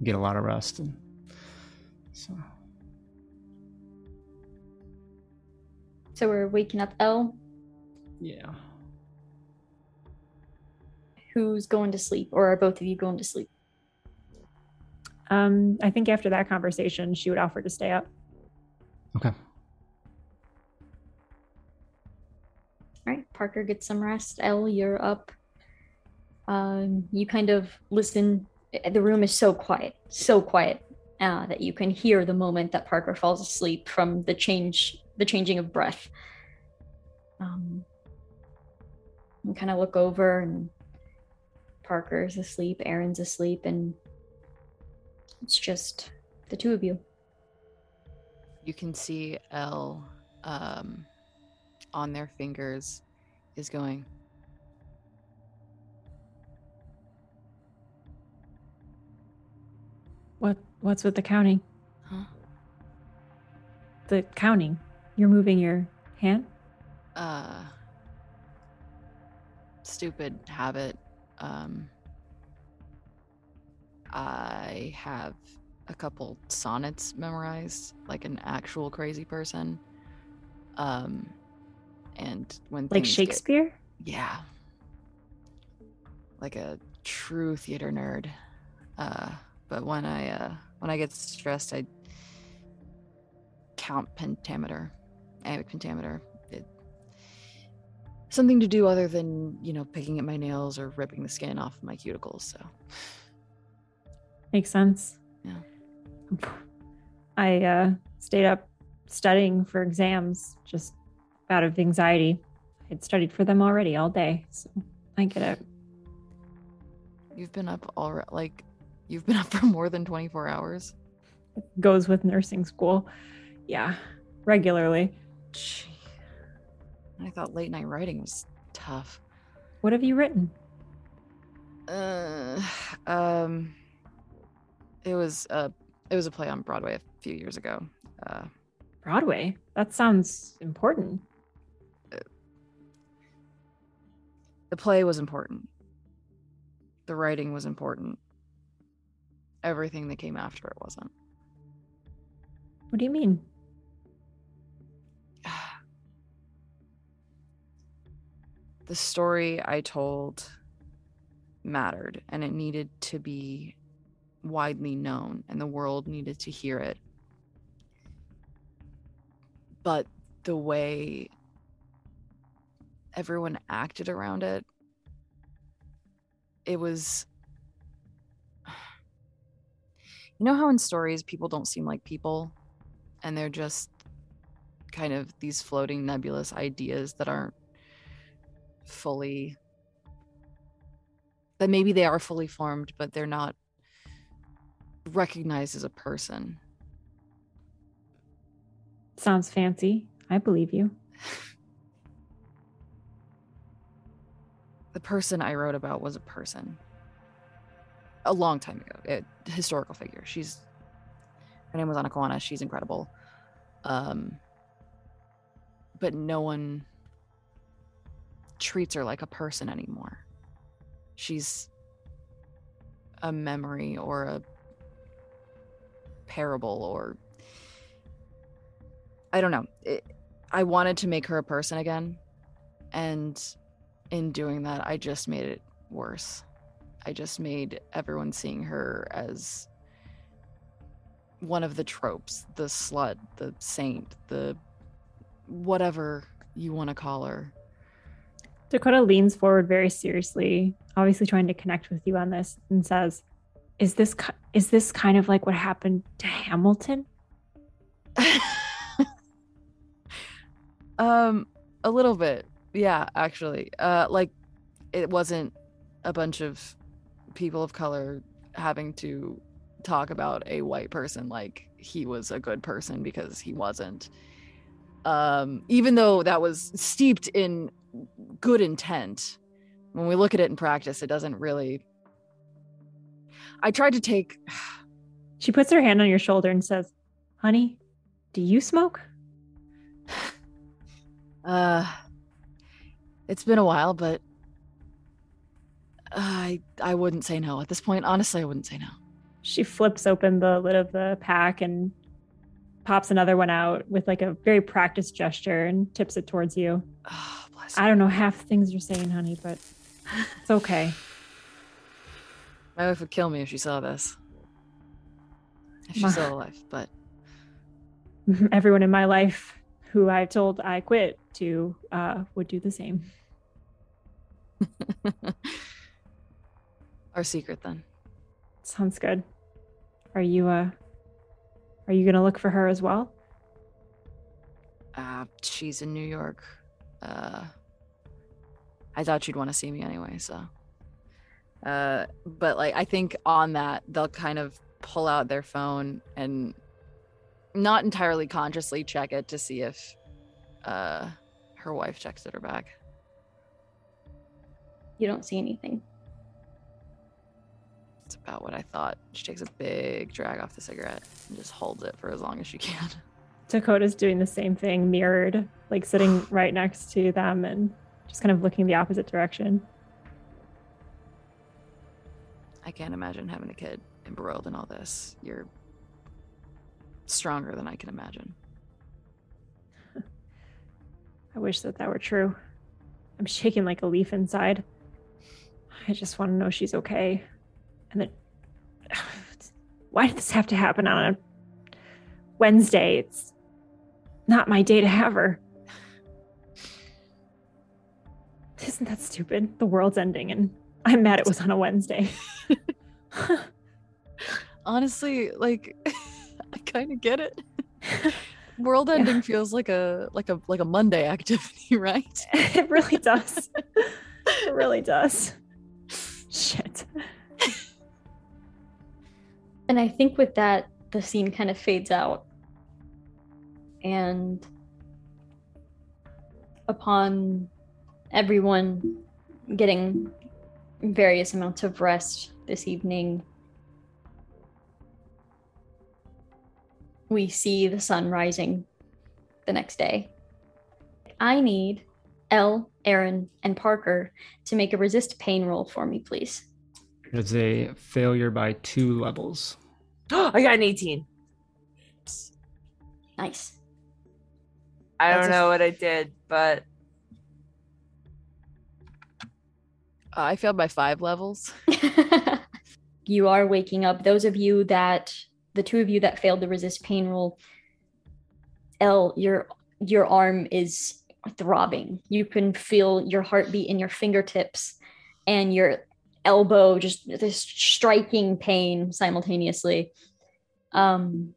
get a lot of rest and so So we're waking up Elle, yeah. who's going to sleep, or are both of you going to sleep? Um, I think after that conversation, she would offer to stay up. Okay. All right, Parker gets some rest. Elle, you're up. Um, you kind of listen. The room is so quiet, so quiet uh, that you can hear the moment that Parker falls asleep from the change, the changing of breath. Um, you kind of look over, and Parker's asleep, Eryn's asleep, and it's just the two of you. You can see Elle um, on their fingers is going. What what's with the counting? Huh? The counting. You're moving your hand? Uh, stupid habit. Um, I have a couple sonnets memorized, like an actual crazy person. Um, and when Like things get- Shakespeare? yeah, like a true theater nerd. Uh, but when I uh, when I get stressed, I count pentameter, iambic pentameter. Something to do other than you know picking at my nails or ripping the skin off of my cuticles. So Makes sense. Yeah. I uh, stayed up studying for exams just out of anxiety. I'd studied for them already all day, so I get it. you've been up all like you've been up for more than twenty four hours. It goes with nursing school. Yeah, regularly. Gee. I thought late night writing was tough. What have you written? Uh, um, it was a it was a play on Broadway a few years ago. Uh, Broadway. That sounds important. the play was important. The writing was important. Everything that came after it wasn't. What do you mean? The story I told mattered and it needed to be widely known and the world needed to hear it. But the way everyone acted around it, it was. You know how in stories people don't seem like people and they're just kind of these floating nebulous ideas that aren't fully that maybe they are fully formed but they're not recognized as a person Sounds fancy. I believe you. the person i wrote about was a person a long time ago a historical figure she's her name was Anacaona. she's incredible um but no one treats her like a person anymore. She's a memory or a parable or I don't know. It, I wanted to make her a person again. And in doing that, I just made it worse. I just made everyone seeing her as one of the tropes the slut, the saint, the whatever you want to call her. Dakota leans forward very seriously, obviously trying to connect with you on this, and says, "Is this is this kind of like what happened to Hamilton?" um, a little bit. Yeah, actually. Uh, like it wasn't a bunch of people of color having to talk about a white person like he was a good person because he wasn't. Um, even though that was steeped in good intent, when we look at it in practice, it doesn't really. I tried to take. She puts her hand on your shoulder and says, "Honey, do you smoke?" Uh, it's been a while, but I I wouldn't say no at this point. Honestly, I wouldn't say no. She flips open the lid of the pack and pops another one out with like a very practiced gesture and tips it towards you. Bless. I don't know half the things you're saying, honey, but it's okay. My wife would kill me if she saw this. If Ma- she's still alive, but Everyone in my life who I told I quit to uh, would do the same. our secret then. Sounds good. Are you uh are you gonna look for her as well? Uh, she's in New York. Uh, I thought you'd want to see me anyway, so. Uh, but like, I think on that they'll kind of pull out their phone and not entirely consciously check it to see if uh her wife texted her back. You don't see anything. It's about what I thought. She takes a big drag off the cigarette and just holds it for as long as she can. Dakota's doing the same thing, mirrored, like sitting right next to them and just kind of looking the opposite direction. I can't imagine having a kid embroiled in all this. You're stronger than I can imagine. I wish that that were true. I'm shaking like a leaf inside. I just want to know she's okay. And then, why did this have to happen on a Wednesday? It's not my day to have her. Isn't that stupid? The world's ending, and I'm mad it was on a Wednesday. Honestly, like I kind of get it. World ending feels like a like a like a Monday activity, right? it really does. it really does. Shit. And I think with that, the scene kind of fades out. And upon everyone getting various amounts of rest this evening, we see the sun rising the next day. I need Elle, Eryn, and Parker to make a resist pain roll for me, please. It's a failure by two levels. I got an 18. Nice. I That's don't know f- what I did, but Uh, I failed by five levels. you are waking up. Those of you that the two of you that failed the resist pain roll, Elle, your your arm is throbbing. You can feel your heartbeat in your fingertips and your elbow just this striking pain simultaneously. Um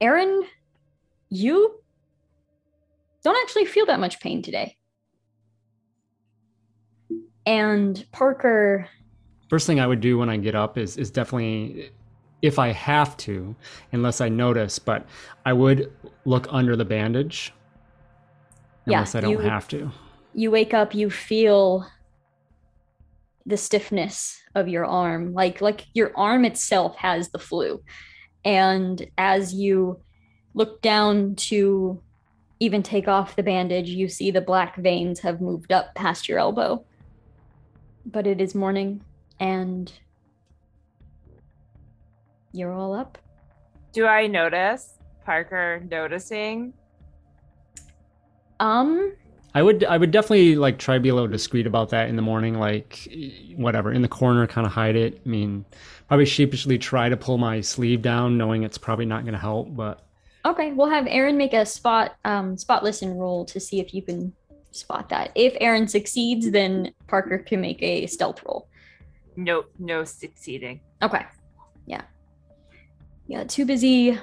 Eryn, you don't actually feel that much pain today. And Parker, First thing I would do when I get up is is definitely if I have to, unless I notice, but I would look under the bandage. Yeah, I don't you- have to. you wake up, you feel the stiffness of your arm, like like your arm itself has the flu. And as you look down to even take off the bandage, you see the black veins have moved up past your elbow. But it is morning and you're all up. Do I notice Parker noticing? Um, I would I would definitely like try to be a little discreet about that in the morning, like whatever in the corner, kind of hide it. I mean, probably sheepishly try to pull my sleeve down, knowing it's probably not going to help. But okay, we'll have Eryn make a spot um spot listen roll to see if you can spot that. If Eryn succeeds, then Parker can make a stealth roll. Nope, no succeeding. Okay. Yeah. Yeah, too busy.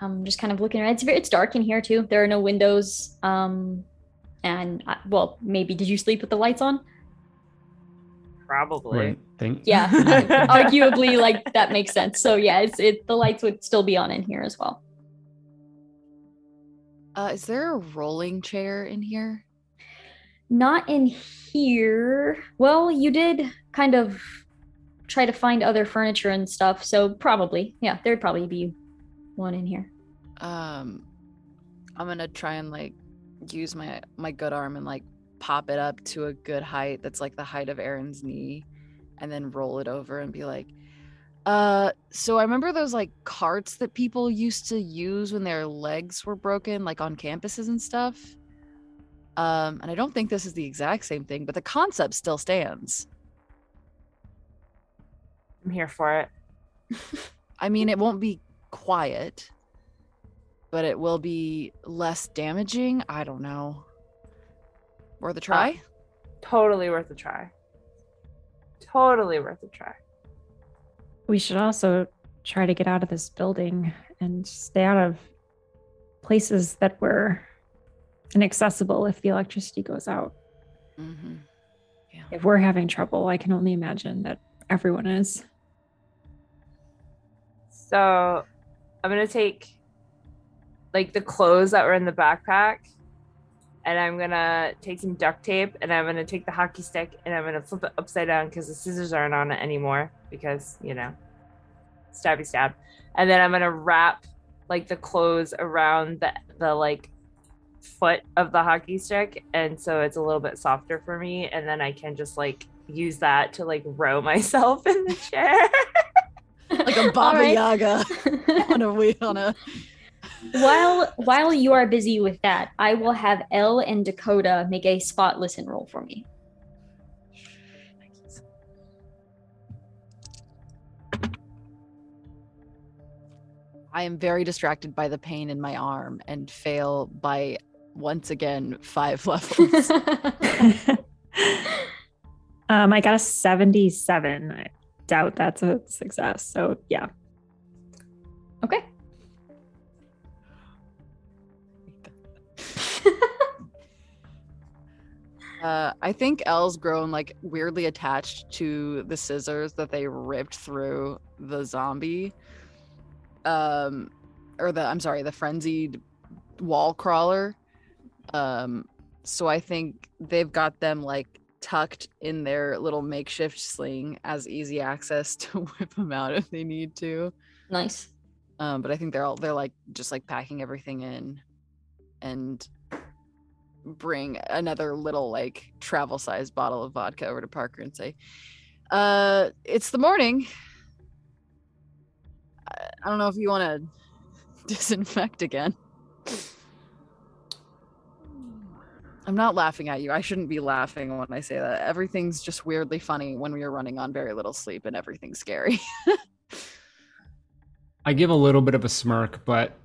Um, just kind of looking around. It's very, it's dark in here too. There are no windows. Um, and I, well, maybe did you sleep with the lights on? Probably. right, think Yeah, arguably, like that makes sense. So yeah, it's it. The lights would still be on in here as well. Uh, is there a rolling chair in here? Not in here. Well, you did kind of try to find other furniture and stuff, so probably, yeah, there'd probably be one in here. Um, I'm gonna try and like use my my good arm and like pop it up to a good height that's like the height of Eryn's knee, and then roll it over and be like, uh, so I remember those like carts that people used to use when their legs were broken, like on campuses and stuff. Um, and I don't think this is the exact same thing, but the concept still stands. I'm here for it. I mean, it won't be quiet, but it will be less damaging. I don't know. Worth a try? Totally worth a try. Totally worth a try. We should also try to get out of this building and stay out of places that were inaccessible if the electricity goes out. mm-hmm. If we're having trouble, I can only imagine that everyone is. So I'm gonna take like the clothes that were in the backpack and I'm gonna take some duct tape and I'm gonna take the hockey stick and I'm gonna flip it upside down because the scissors aren't on it anymore because you know stabby stab. And then I'm gonna wrap like the clothes around the the like foot of the hockey stick and so it's a little bit softer for me and then I can just like use that to like row myself in the chair. Like a All Baba right. Yaga on a wheel on a while while you are busy with that, I will have Elle and Dakota make a spot listen roll for me. I am very distracted by the pain in my arm and fail by once again five levels. um, I got a 77. I doubt that's a success. So yeah. okay. Uh, I think Elle's grown like weirdly attached to the scissors that they ripped through the zombie. Um, or the I'm sorry, the frenzied wall crawler. Um, so I think they've got them like tucked in their little makeshift sling as easy access to whip them out if they need to. Nice. Um, but I think they're all they're like just like packing everything in and bring another little like travel sized bottle of vodka over to Parker and say, uh, it's the morning. I, I don't know if you want to disinfect again. I'm not laughing at you. I shouldn't be laughing when I say that. Everything's just weirdly funny when we are running on very little sleep and everything's scary. I give a little bit of a smirk, but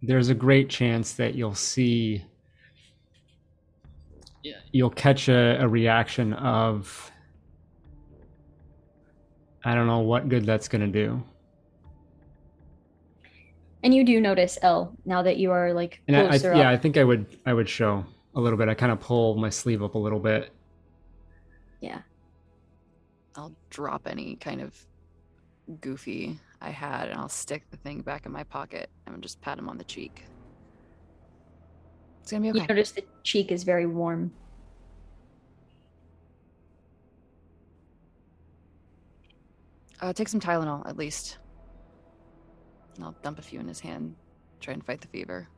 there's a great chance that you'll see you'll catch a, a reaction of I don't know what good that's gonna do. And you do notice Elle now that you are like And I, I closer yeah, I think I would I would show a little bit. I kind of pull my sleeve up a little bit. Yeah. I'll drop any kind of goofy I had and I'll stick the thing back in my pocket and just pat him on the cheek. It's gonna be You okay. notice the cheek is very warm. Uh, take some Tylenol at least. And I'll dump a few in his hand, try and fight the fever.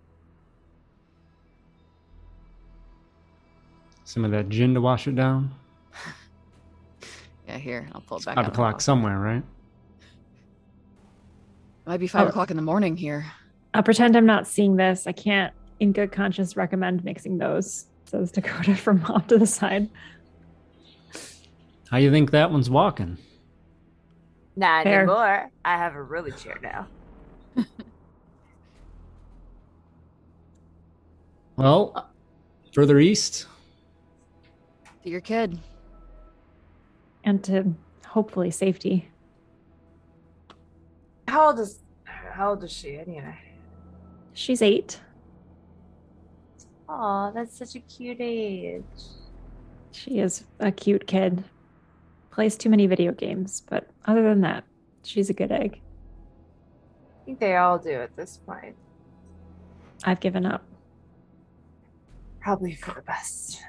Some of that gin to wash it down. Yeah, here I'll pull it back. Five out of the o'clock somewhere, right? Might be five Oh. o'clock in the morning here. I'll pretend I'm not seeing this. I can't, in good conscience, recommend mixing those. Says Dakota from off to the side. How you think that one's walking? Not Fair. anymore. I have a rolly chair now. Well, further east. To your kid. And to hopefully safety. How old is how old is she anyway? She's eight. Oh, that's such a cute age. She is a cute kid. Plays too many video games, but other than that, she's a good egg. I think they all do at this point. I've given up. Probably for the best.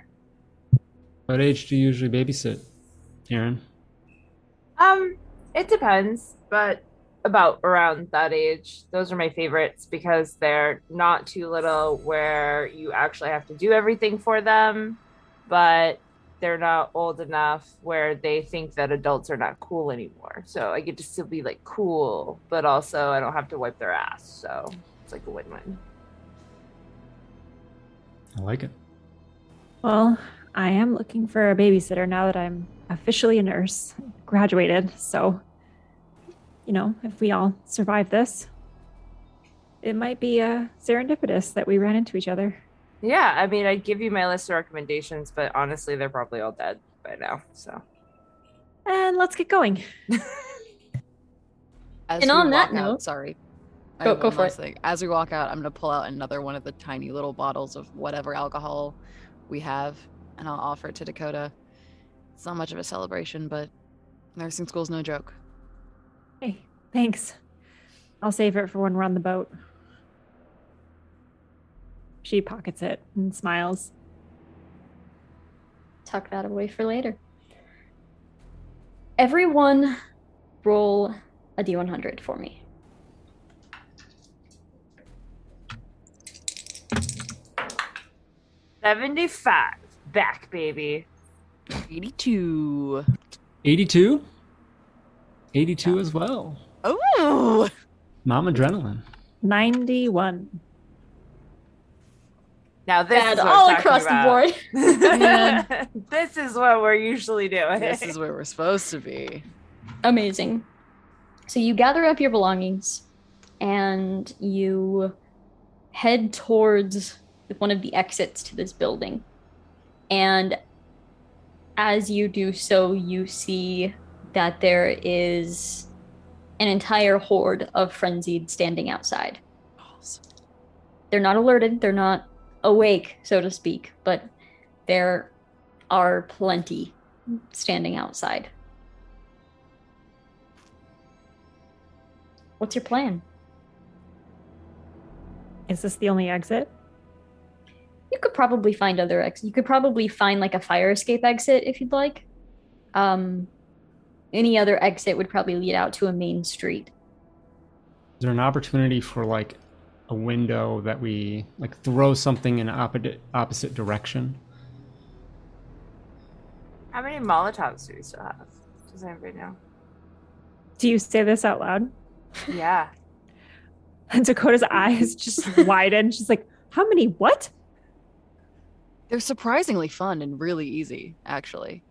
What age do you usually babysit, Eryn? Um, it depends, but about around that age. Those are my favorites because they're not too little where you actually have to do everything for them, but they're not old enough where they think that adults are not cool anymore. So I get to still be like cool, but also I don't have to wipe their ass. So it's like a win-win. I like it. Well, I am looking for a babysitter now that I'm officially a nurse, graduated. So, you know, if we all survive this, it might be uh, serendipitous that we ran into each other. Yeah, I mean, I'd give you my list of recommendations, but honestly, they're probably all dead by now. So And let's get going. As And we on that walk out- note- sorry. Go- go for it. thing. As we walk out, I'm gonna pull out another one of the tiny little bottles of whatever alcohol we have, and I'll offer it to Dakota. It's not much of a celebration, but nursing school's no joke. Hey, thanks. I'll save it for when we're on the boat. She pockets it and smiles. Tuck that away for later. Everyone, roll a d100 for me. seventy-five back, baby. 82. 82? 82 as well. Oh, Mom adrenaline. 91. Now this Bad is all across about. the board. this is what we're usually doing. this is where we're supposed to be. Amazing. So you gather up your belongings and you head towards one of the exits to this building. And as you do so, you see that there is an entire horde of frenzied standing outside. They're not alerted, they're not awake, so to speak, but there are plenty standing outside. What's your plan? Is this the only exit? You could probably find other exits. You could probably find like a fire escape exit if you'd like. Um, any other exit would probably lead out to a main street. Is there an opportunity for like a window that we like throw something in opposite opposite direction? How many Molotovs do we still have? Does anybody know? Do you say this out loud? Yeah. And Dakota's eyes just widen. She's like, How many what? They're surprisingly fun and really easy, actually.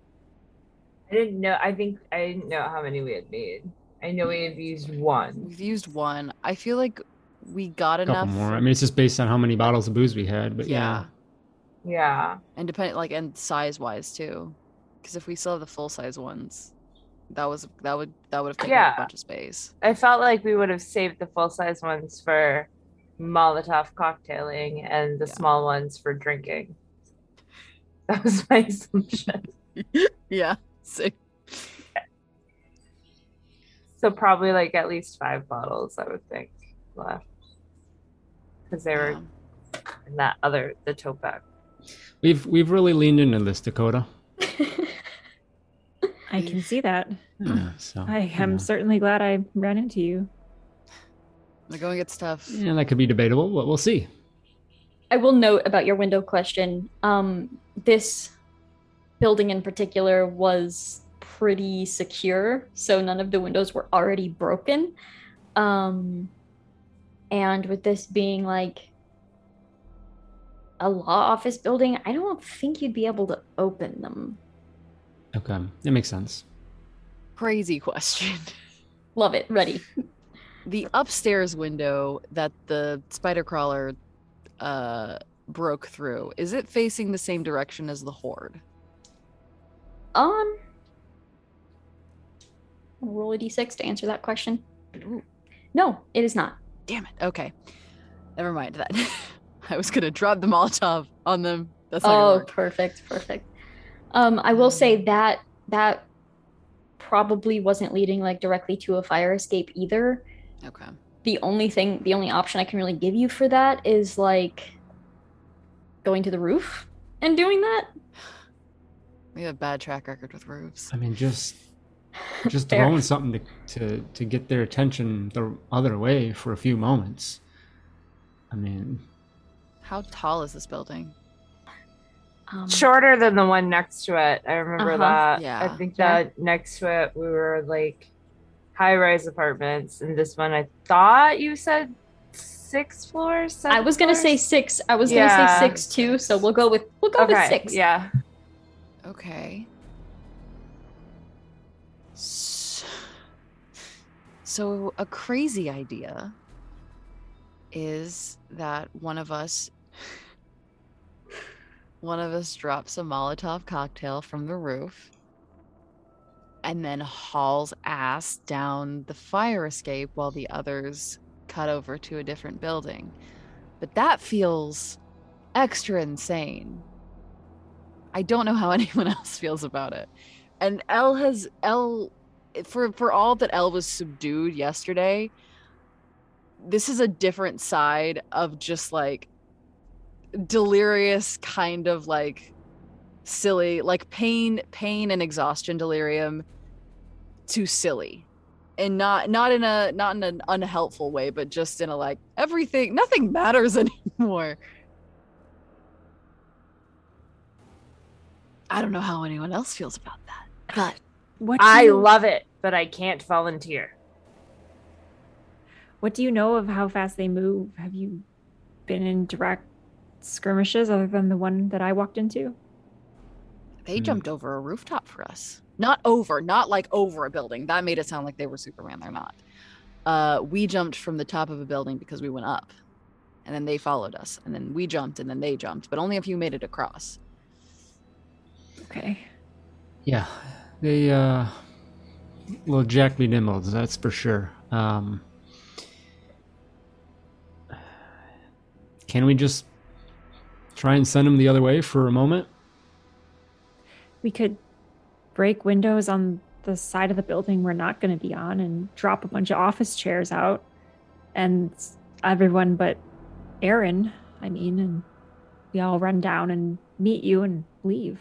I didn't know. I think I didn't know how many we had made. I know we have used one. We've used one. I feel like we got A couple enough. more. I mean, it's just based on how many bottles of booze we had, but yeah. yeah. Yeah. and depending like and size wise too because if we still have the full size ones that was that would that would have taken up Yeah. a bunch of space I felt like we would have saved the full size ones for Molotov cocktailing and the Yeah. small ones for drinking. That was my assumption. yeah see So probably like at least five bottles, I would think, left. Because they were Yeah. in that other the tote bag. We've we've really leaned into this, Dakota. I can see that. Yeah, so I am know. certainly glad I ran into you. the going get stuff. Yeah, that could be debatable, but we'll see. I will note about your window question. Um, this building in particular was pretty secure, so none of the windows were already broken. Um, and with this being like a law office building, I don't think you'd be able to open them. Okay, that makes sense. Crazy question. Love it. Ready. The upstairs window that the spider crawler uh broke through, is it facing the same direction as the horde? Um, roll a d6 to answer that question. Ooh. No, it is not. Damn it. Okay. Never mind that. I was gonna drop the Molotov on them. That's not Oh, perfect, perfect. Um, I will say that that probably wasn't leading like directly to a fire escape either. Okay. The only thing, the only option I can really give you for that is like going to the roof and doing that. We have a bad track record with roofs. I mean, just just throwing something to, to to get their attention the other way for a few moments. I mean, How tall is this building? Um, Shorter than the one next to it. I remember Uh-huh. that. Yeah. I think Yeah. that next to it we were like high rise apartments, and this one I thought you said six floors. I was gonna say six. I was Yeah. gonna say six too. So we'll go with we'll go with six. Yeah. Okay. So, a crazy idea is that one of us one of us drops a Molotov cocktail from the roof and then hauls ass down the fire escape while the others cut over to a different building. But that feels extra insane. I don't know how anyone else feels about it. And Elle has Elle for for all that Elle was subdued yesterday, this is a different side of just like delirious kind of like silly like pain pain and exhaustion delirium to silly and not not in a not in an unhelpful way but just in a like everything nothing matters anymore i don't know how anyone else feels about that but What do I you, love it, but I can't volunteer. What do you know of how fast they move? Have you been in direct skirmishes other than the one that I walked into? they Hmm. jumped over a rooftop for us not over not like over a building that made it sound like they were superman they're not uh we jumped from the top of a building because we went up and then they followed us and then we jumped and then they jumped but only a few made it across Okay. yeah, they uh, little Jack be nimbles, that's for sure. Um, can we just try and send them the other way for a moment? We could break windows on the side of the building we're not going to be on and drop a bunch of office chairs out. And everyone but Eryn, I mean, and we all run down and meet you and leave.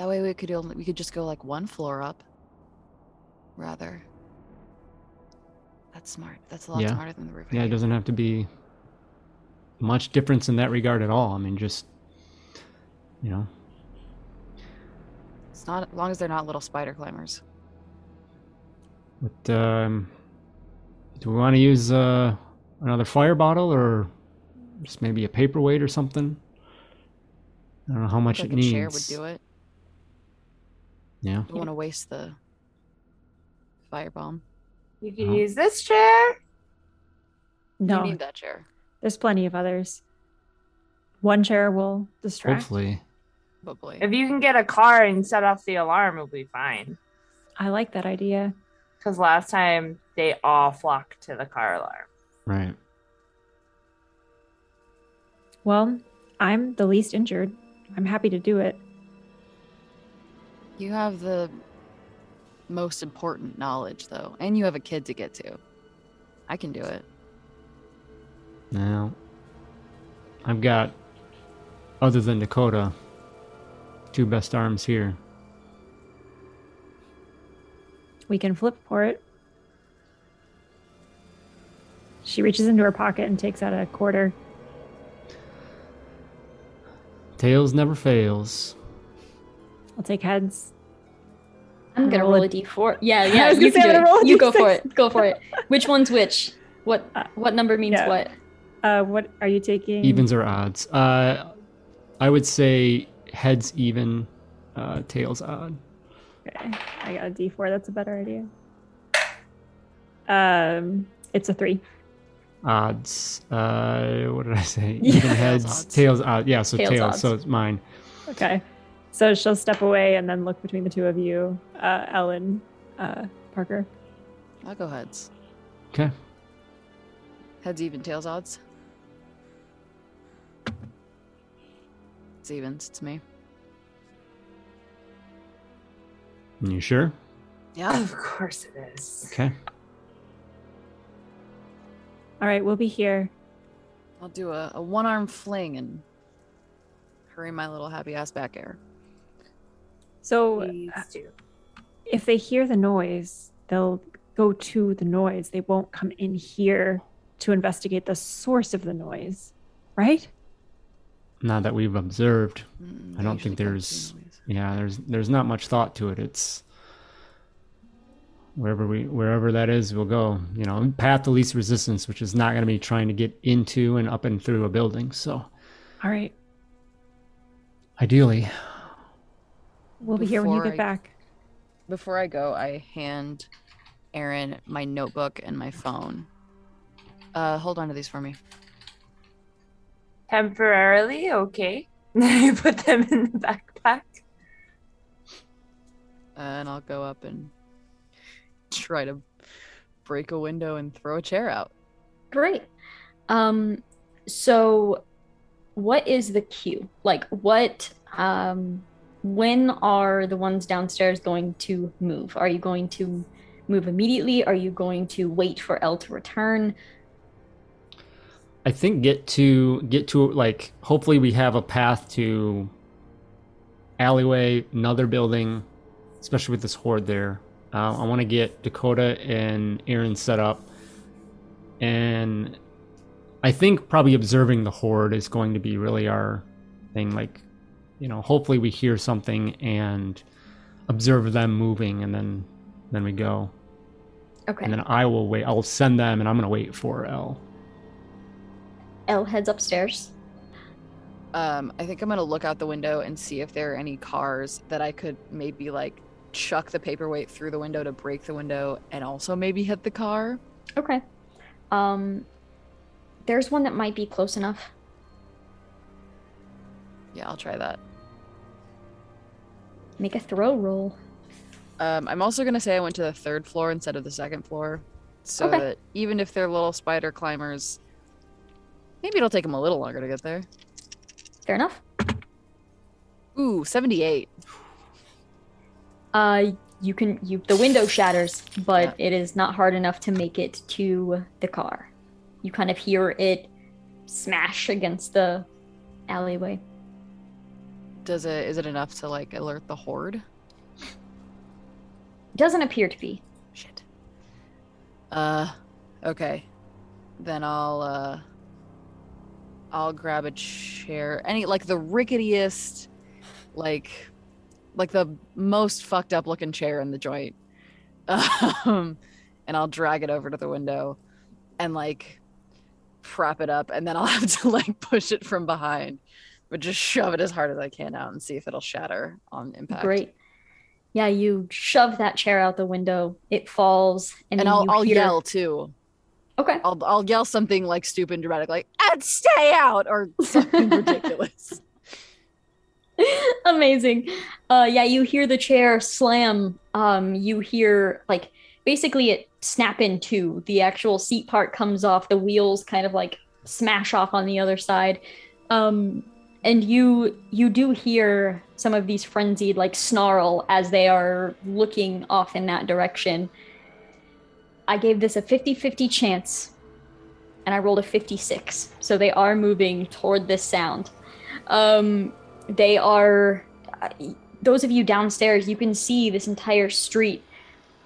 That way we could only we could just go like one floor up rather that's smart that's a lot Yeah. smarter than the roof Yeah, it doesn't have to be much difference in that regard at all. I mean, just you know, it's not as long as they're not little spider climbers but um, do we want to use uh, another fire bottle or just maybe a paperweight or something? I don't know how much like it a needs. chair would do it Yeah. don't want to waste the firebomb You can Uh-huh. use this chair. No, you need that chair there's plenty of others. One chair will distract. Hopefully. probably If you can get a car and set off the alarm, it'll be fine. I like that idea. Because last time they all flocked to the car alarm. Right. Well, I'm the least injured. I'm happy to do it. You have the most important knowledge, though, and you have a kid to get to. I can do it. Now, I've got, other than Dakota, two best arms here. We can flip for it. She reaches into her pocket and takes out a quarter. Tails never fails. I'll take heads. I'm gonna Roll roll a- a d4. Yeah, I yeah. was You gonna say, can I'm do gonna roll it. a You go for it. Go for it. Which one's which? What Uh, what number means yeah. what? Uh, what are you taking? Evens or odds? Uh, I would say heads even, uh, tails odd. Okay, I got a D4. That's a better idea. Um, it's a three. Odds. Uh, what did I say? Yeah. Even heads, odds. tails odd. Yeah, so Tails tails. So it's mine. Okay. So she'll step away and then look between the two of you, uh, Ellen, uh, Parker. I'll go heads. Okay. Heads even, tails odds. It's evens. It's me. You sure? Yeah. Of course it is. Okay. All right, we'll be here. I'll do a, a one arm fling and hurry my little happy ass back air. So uh, if they hear the noise, they'll go to the noise. They won't come in here to investigate the source of the noise, right? Now that we've observed, Mm, I don't think there's noise. yeah, there's there's not much thought to it. It's wherever we wherever that is, we'll go. You know, path of least resistance, which is not going to be trying to get into and up and through a building. So All right, ideally, we'll be here when you get I- back. Before I go, I hand Eryn my notebook and my phone. Uh, hold on to these for me. Temporarily, okay. you put them in the backpack. Uh, and I'll go up and try to break a window and throw a chair out. Great. Um, so what is the cue? Like what um when are the ones downstairs going to move? Are you going to move immediately? Are you going to wait for Elle to return? I think get to get to like hopefully we have a path to alleyway, another building, especially with this horde there. Uh, I want to get Dakota and Eryn set up, and I think probably observing the horde is going to be really our thing. Like, you know, hopefully we hear something and observe them moving, and then then we go, Okay. and then I will wait. I'll send them, and I'm gonna wait for Elle. Elle heads upstairs. Um, I think I'm gonna look out the window and see if there are any cars that I could maybe like chuck the paperweight through the window to break the window and also maybe hit the car. Okay. Um there's one that might be close enough. Yeah, I'll try that. Make a throw roll. Um, I'm also gonna say I went to the third floor instead of the second floor, so Okay. that even if they're little spider climbers, maybe it'll take them a little longer to get there. Fair enough. Ooh, 78. Uh, you can you the window shatters, but it is not hard enough to make it to the car. You kind of hear it smash against the alleyway. Does it? Is it enough to like alert the horde? Doesn't appear to be. Shit. Uh, okay. Then I'll uh, I'll grab a chair. Any like the ricketiest, like, like the most fucked up looking chair in the joint. Um, and I'll drag it over to the window, and like, prop it up, and then I'll have to like push it from behind, but just shove it as hard as I can out and see if it'll shatter on impact. Great. Yeah, you shove that chair out the window. It falls, and, And I'll I'll hear- yell too. Okay. I'll I'll yell something like stupid and dramatic, like "and stay out" or something ridiculous. Amazing. Uh yeah, you hear the chair slam. Um you hear like basically it snap in two. The actual seat part comes off, the wheels kind of like smash off on the other side. Um and you you do hear some of these frenzied like snarl as they are looking off in that direction. I gave this a 50-50 chance and I rolled a 56. So they are moving toward this sound. Um they are uh, those of you downstairs you can see this entire street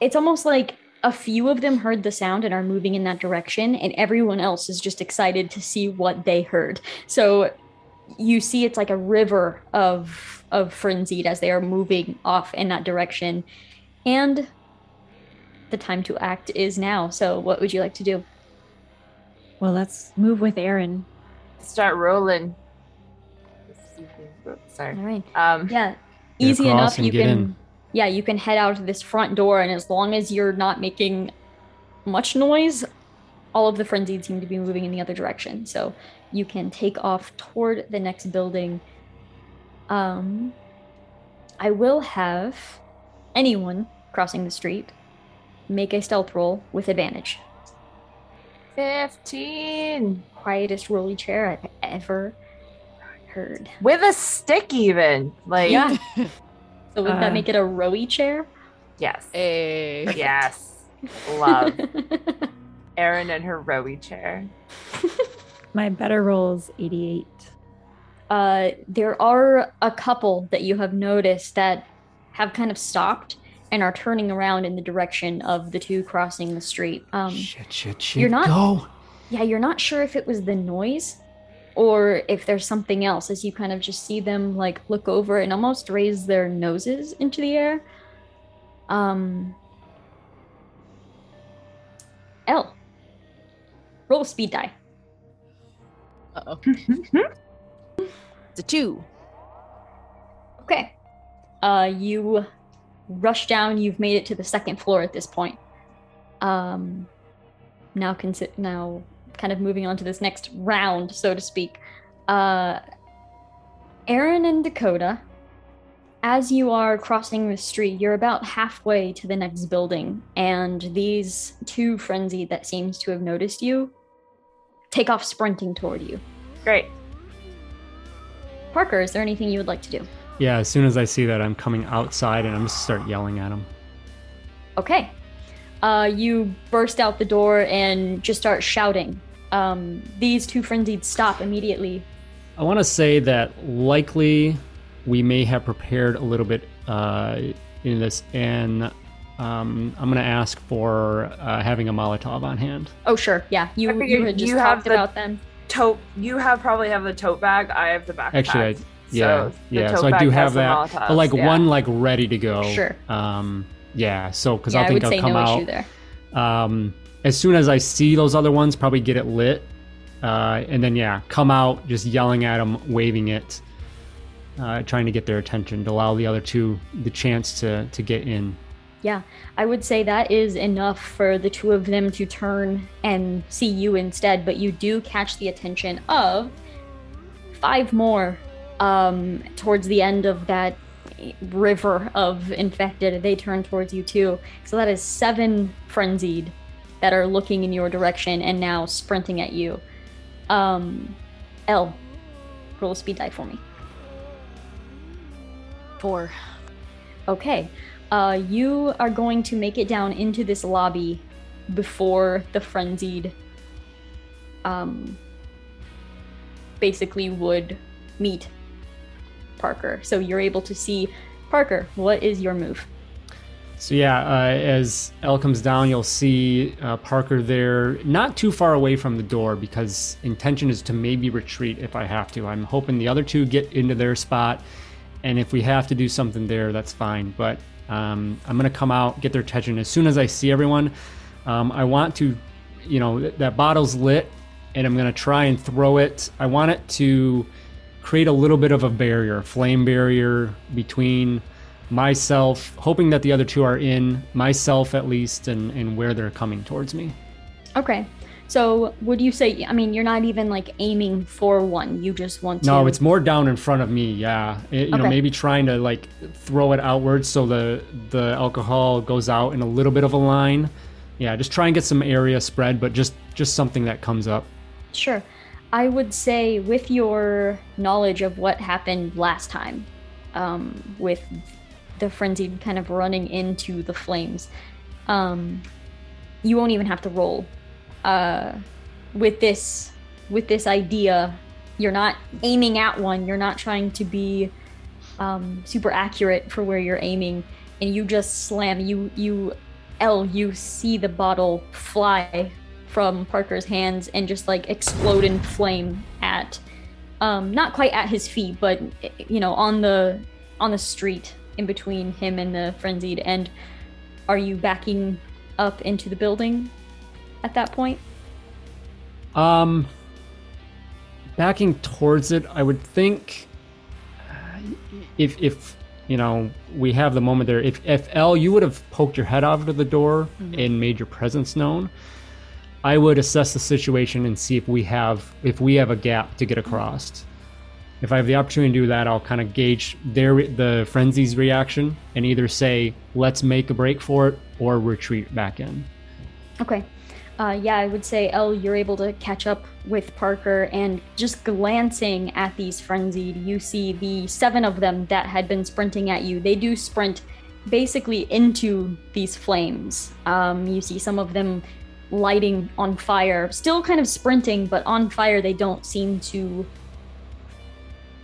it's almost like a few of them heard the sound and are moving in that direction and everyone else is just excited to see what they heard so you see it's like a river of of frenzied as they are moving off in that direction. And the time to act is now. So, what would you like to do? Well, let's move with Eryn. Start rolling. Sorry. All right. Um, Yeah. Easy enough. You can. in. Yeah, you can head out of this front door, and as long as you're not making much noise, all of the frenzied seem to be moving in the other direction. So you can take off toward the next building. Um, I will have anyone crossing the street make a stealth roll with advantage. 15. Quietest rolly chair I've ever heard. With a stick, even. Like, Yeah. So would Uh, that make it a rowy chair? yes. A Yes. Love. Eryn and her rowy chair. My better rolls 88. uh, there are a couple that you have noticed that have kind of stopped and are turning around in the direction of the two crossing the street. Um, Shit, shit, shit. You're not- Go. yeah, you're not sure if it was the noise or if there's something else as you kind of just see them like look over and almost raise their noses into the air. Um, Elle. Roll a speed die. Uh-oh. it's a two. Okay. Uh, you rush down. You've made it to the second floor at this point. Um, now consi- now kind of moving on to this next round, so to speak. Uh, Eryn and Dakota, as you are crossing the street, you're about halfway to the next building, and these two frenzied that seems to have noticed you take off sprinting toward you. Great. Parker, is there anything you would like to do? Yeah, as soon as I see that, I'm coming outside and I'm just start yelling at them. Okay. Uh, you burst out the door and just start shouting. Um, these two frenzied stop immediately. I want to say that likely we may have prepared a little bit uh, in this, and um, I'm going to ask for uh, having a Molotov on hand. Oh, sure. Yeah, you, I you had just you have talked the- about them. Tote. You have probably have the tote bag. I have the backpack. Actually, I, yeah, So the yeah. tote So I bag do have the that, Molotovs, but like yeah. one like ready to go. Sure. Um, yeah. So because Yeah, I I think would I'll say come no out. issue there. um, as soon as I see those other ones, probably get it lit, uh, and then yeah, come out just yelling at them, waving it, uh, trying to get their attention to allow the other two the chance to to get in. Yeah, I would say that is enough for the two of them to turn and see you instead, but you do catch the attention of five more um, towards the end of that river of infected. They turn towards you too. So that is seven frenzied that are looking in your direction and now sprinting at you. Um, Elle, roll a speed die for me. Four. Okay. Uh, you are going to make it down into this lobby before the frenzied um basically would meet Parker. So you're able to see Parker, what is your move? So yeah, uh, as Elle comes down, you'll see uh, Parker there, not too far away from the door, because intention is to maybe retreat if I have to. I'm hoping the other two get into their spot, and if we have to do something there, that's fine. But um, I'm gonna come out, get their attention as soon as I see everyone. Um, I want to, you know, th- that bottle's lit, and I'm gonna try and throw it. I want it to create a little bit of a barrier, flame barrier between myself, hoping that the other two are in, myself at least, and, and where they're coming towards me. Okay. So would you say I mean you're not even like aiming for one, you just want to No, it's more down in front of me. Yeah, It- you know, maybe trying to like throw it outwards so the the alcohol goes out in a little bit of a line. Yeah, just try and get some area spread, but just just something that comes up. Sure. I would say, with your knowledge of what happened last time, um, with the frenzied kind of running into the flames, um, you won't even have to roll. Uh, with this, with this idea, you're not aiming at one. You're not trying to be um, super accurate for where you're aiming, and you just slam. You you Elle. You see the bottle fly from Parker's hands and just like explode in flame at um not quite at his feet but you know on the on the street in between him and the frenzied. And are you backing up into the building at that point? Um, backing towards it, I would think uh, if if you know we have the moment there. If if Elle, you would have poked your head out of the door and made your presence known. I would assess the situation and see if we have if we have a gap to get across. If I have the opportunity to do that, I'll kind of gauge their the frenzy's reaction and either say let's make a break for it or retreat back in. Okay. Uh, yeah, I would say, Elle, you're able to catch up with Parker, and just glancing at these frenzied, you see the seven of them that had been sprinting at you. They do sprint basically into these flames. Um, you see some of them lighting on fire, still kind of sprinting, but on fire. They don't seem to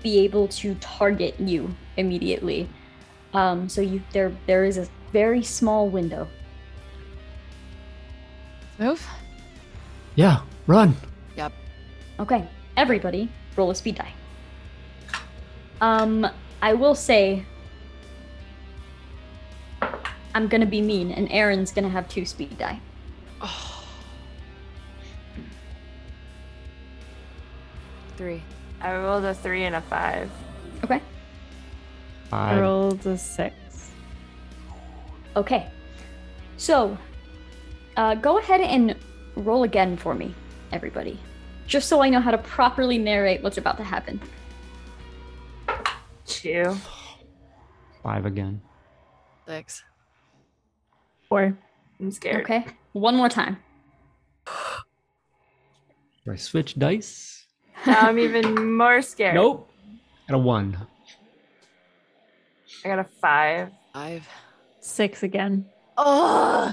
be able to target you immediately. Um, so you there there is a very small window Move. Yeah, run. Yep. Okay, everybody, roll a speed die. Um, I will say, I'm gonna be mean, and Eryn's gonna have two speed die. Oh. Three. I rolled a three and a five. Okay. I I rolled a six. Okay. So, uh, go ahead and roll again for me, everybody, just so I know how to properly narrate what's about to happen. Two. five again. Six. Four. I'm scared. Okay. One more time. Do I switch dice? Now I'm even more scared. Nope. Got a one. I got a five. Five. Six again. Oh.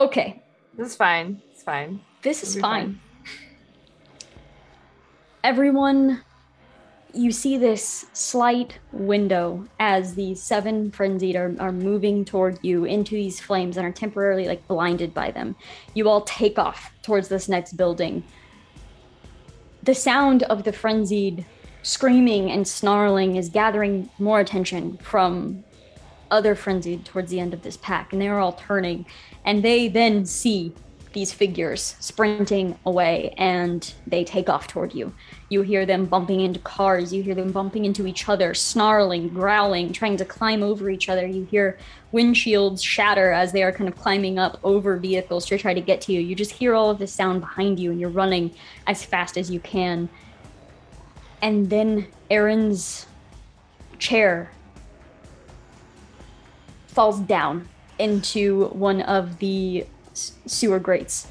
Okay. This is fine. It's fine. This is It'll be fine. Everyone, you see this slight window as these seven frenzied are, are moving toward you into these flames and are temporarily like blinded by them. You all take off towards this next building. The sound of the frenzied screaming and snarling is gathering more attention from other frenzied towards the end of this pack, and they are all turning, and they then see these figures sprinting away, and they take off toward you. You hear them bumping into cars, you hear them bumping into each other, snarling, growling, trying to climb over each other. You hear windshields shatter as they are kind of climbing up over vehicles to try to get to you. You just hear all of this sound behind you, and you're running as fast as you can. And then Eryn's chair falls down into one of the sewer grates.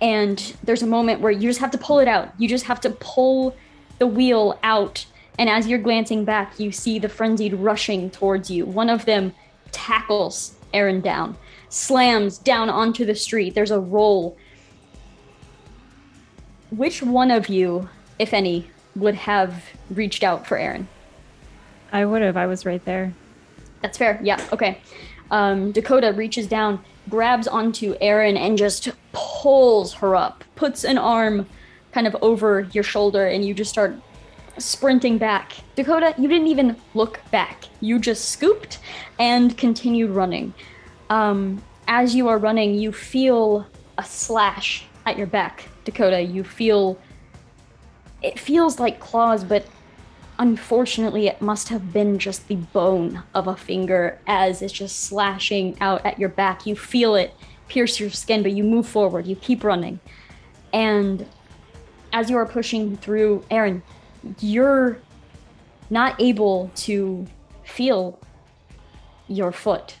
And there's a moment where you just have to pull it out. You just have to pull the wheel out. And as you're glancing back, you see the frenzied rushing towards you. One of them tackles Eryn down, slams down onto the street. There's a roll. Which one of you, if any, would have reached out for Eryn? I would have. I was right there. That's fair. Yeah. Okay. Um, Dakota reaches down, grabs onto Eryn, and just pulls her up. Puts an arm kind of over your shoulder, and you just start sprinting back. Dakota, you didn't even look back. You just scooped and continued running. Um, as you are running, you feel a slash at your back. Dakota, you feel. It feels like claws, but Unfortunately, it must have been just the bone of a finger as it's just slashing out at your back. You feel it pierce your skin, but you move forward, you keep running. And as you are pushing through, Eryn, you're not able to feel your foot.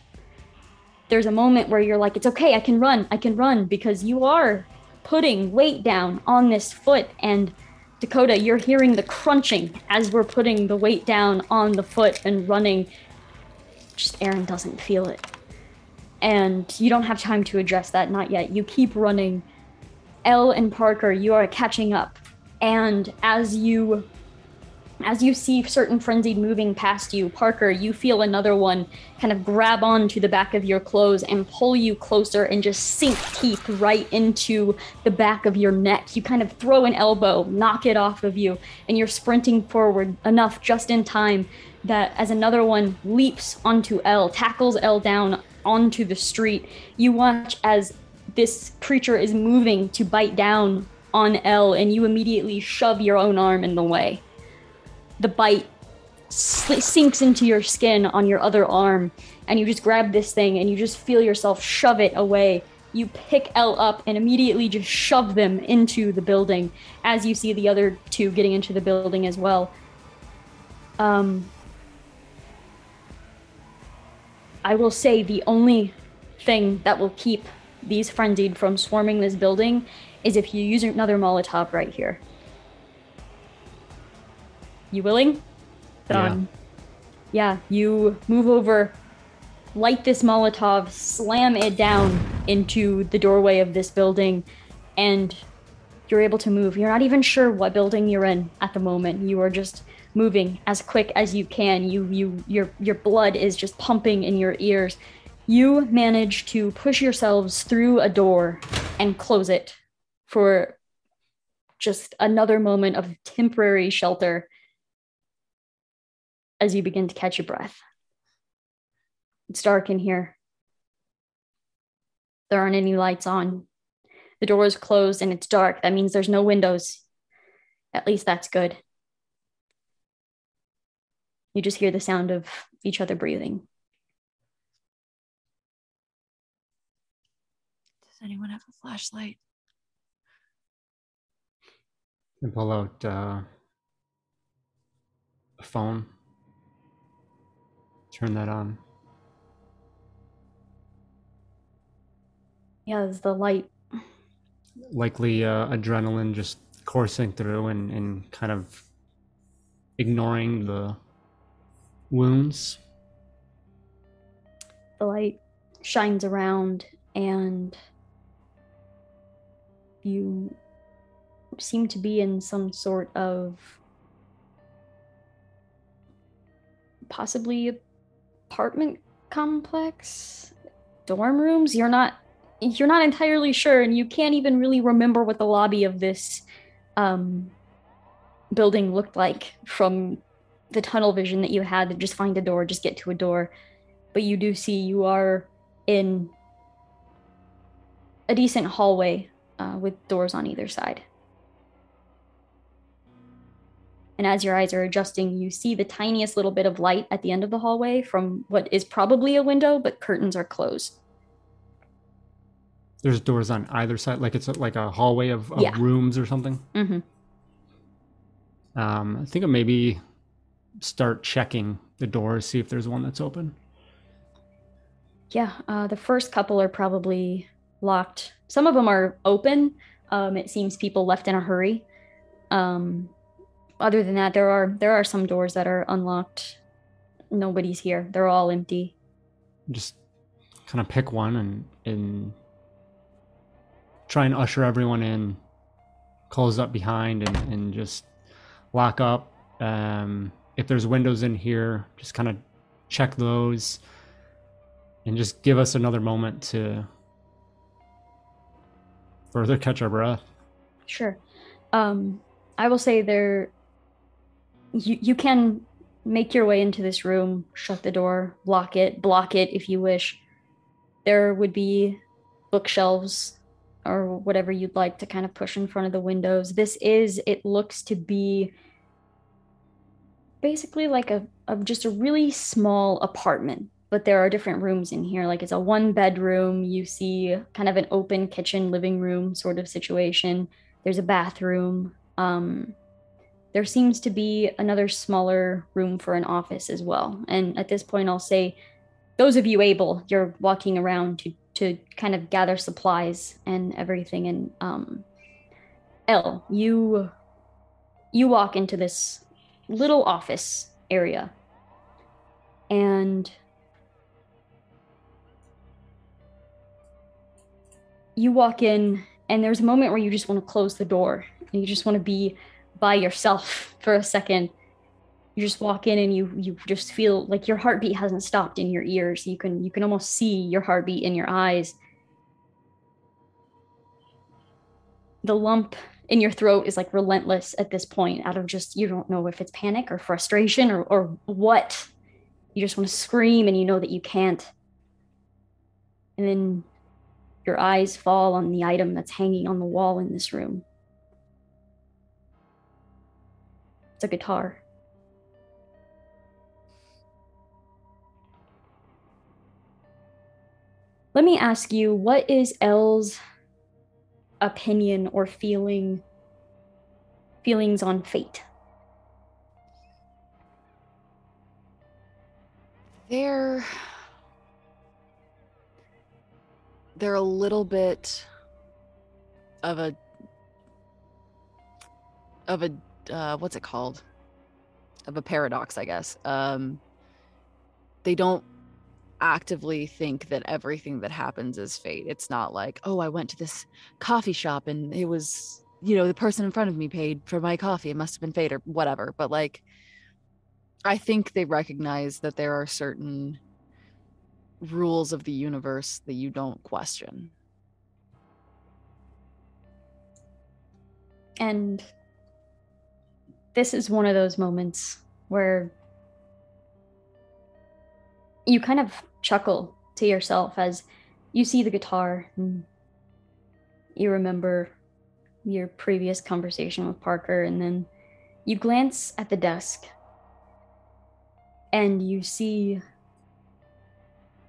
There's a moment where you're like, it's okay, I can run, I can run, because you are putting weight down on this foot and Dakota, you're hearing the crunching as we're putting the weight down on the foot and running. Just Eryn doesn't feel it. And you don't have time to address that, not yet. You keep running. Elle and Parker, you are catching up. And as you as you see certain frenzied moving past you, Parker, you feel another one kind of grab onto the back of your clothes and pull you closer and just sink teeth right into the back of your neck. You kind of throw an elbow, knock it off of you, and you're sprinting forward enough just in time that as another one leaps onto Elle, tackles Elle down onto the street, you watch as this creature is moving to bite down on Elle, and you immediately shove your own arm in the way the bite sl- sinks into your skin on your other arm, and you just grab this thing and you just feel yourself shove it away. You pick Elle up and immediately just shove them into the building as you see the other two getting into the building as well. Um, I will say the only thing that will keep these frenzied from swarming this building is if you use another Molotov right here. You willing? Done. Yeah, you move over, light this Molotov, slam it down into the doorway of this building, and you're able to move. You're not even sure what building you're in at the moment. You are just moving as quick as you can. You you your your blood is just pumping in your ears. You manage to push yourselves through a door and close it for just another moment of temporary shelter as you begin to catch your breath. It's dark in here. There aren't any lights on. The door is closed and it's dark. That means there's no windows. At least that's good. You just hear the sound of each other breathing. Does anyone have a flashlight? And pull out uh, a phone. Turn that on. Yeah, there's the light. Likely uh, adrenaline just coursing through and, and kind of ignoring the wounds. The light shines around and you seem to be in some sort of possibly apartment complex? Dorm rooms? You're not you're not entirely sure and you can't even really remember what the lobby of this um, building looked like from the tunnel vision that you had to just find a door just get to a door. But you do see you are in a decent hallway uh, with doors on either side And as your eyes are adjusting, you see the tiniest little bit of light at the end of the hallway from what is probably a window, but curtains are closed. There's doors on either side, like it's like a hallway of, of Yeah. rooms or something. Mm-hmm. Um, I think it maybe start checking the doors, see if there's one that's open. Yeah, uh, the first couple are probably locked. Some of them are open. Um, it seems people left in a hurry. Um, other than that, there are there are some doors that are unlocked. Nobody's here. They're all empty. Just kind of pick one and and try and usher everyone in, close up behind, and and just lock up. Um, if there's windows in here, just kind of check those, and just give us another moment to further catch our breath. Sure. Um, I will say there. You you can make your way into this room, shut the door, lock it, block it if you wish. There would be bookshelves or whatever you'd like to kind of push in front of the windows. This is. It looks to be basically like a, a just a really small apartment but there are different rooms in here like it's a one bedroom you see kind of an open kitchen living room sort of situation there's a bathroom um, there seems to be another smaller room for an office as well. And at this point i'll say those of you able you're walking around to to kind of gather supplies and everything. And um Elle you you walk into this little office area. And you walk in and there's a moment where you just want to close the door. And you just want to be by yourself for a second. You just walk in and you you just feel like your heartbeat hasn't stopped in your ears. You can you can almost see your heartbeat in your eyes. The lump in your throat is like relentless at this point out of just you don't know if it's panic or frustration or, or what. You just want to scream and you know that you can't. And then your eyes fall on the item that's hanging on the wall in this room a guitar. Let me ask you what is Elle's opinion or feeling feelings on fate? They're they're a little bit of a of a uh, what's it called? Of a paradox, I guess. Um, they don't actively think that everything that happens is fate. It's not like, oh, I went to this coffee shop and it was, you know, the person in front of me paid for my coffee. It must have been fate or whatever. But like, I think they recognize that there are certain rules of the universe that you don't question. And this is one of those moments where you kind of chuckle to yourself as you see the guitar and you remember your previous conversation with Parker, and then you glance at the desk and you see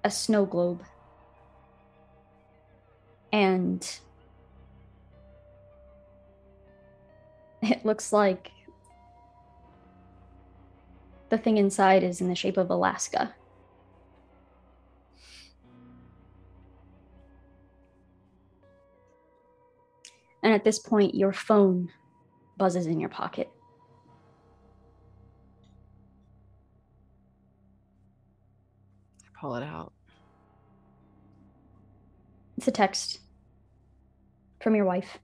a snow globe. And it looks like the thing inside is in the shape of Alaska. And at this point, your phone buzzes in your pocket. I pull it out. It's a text from your wife.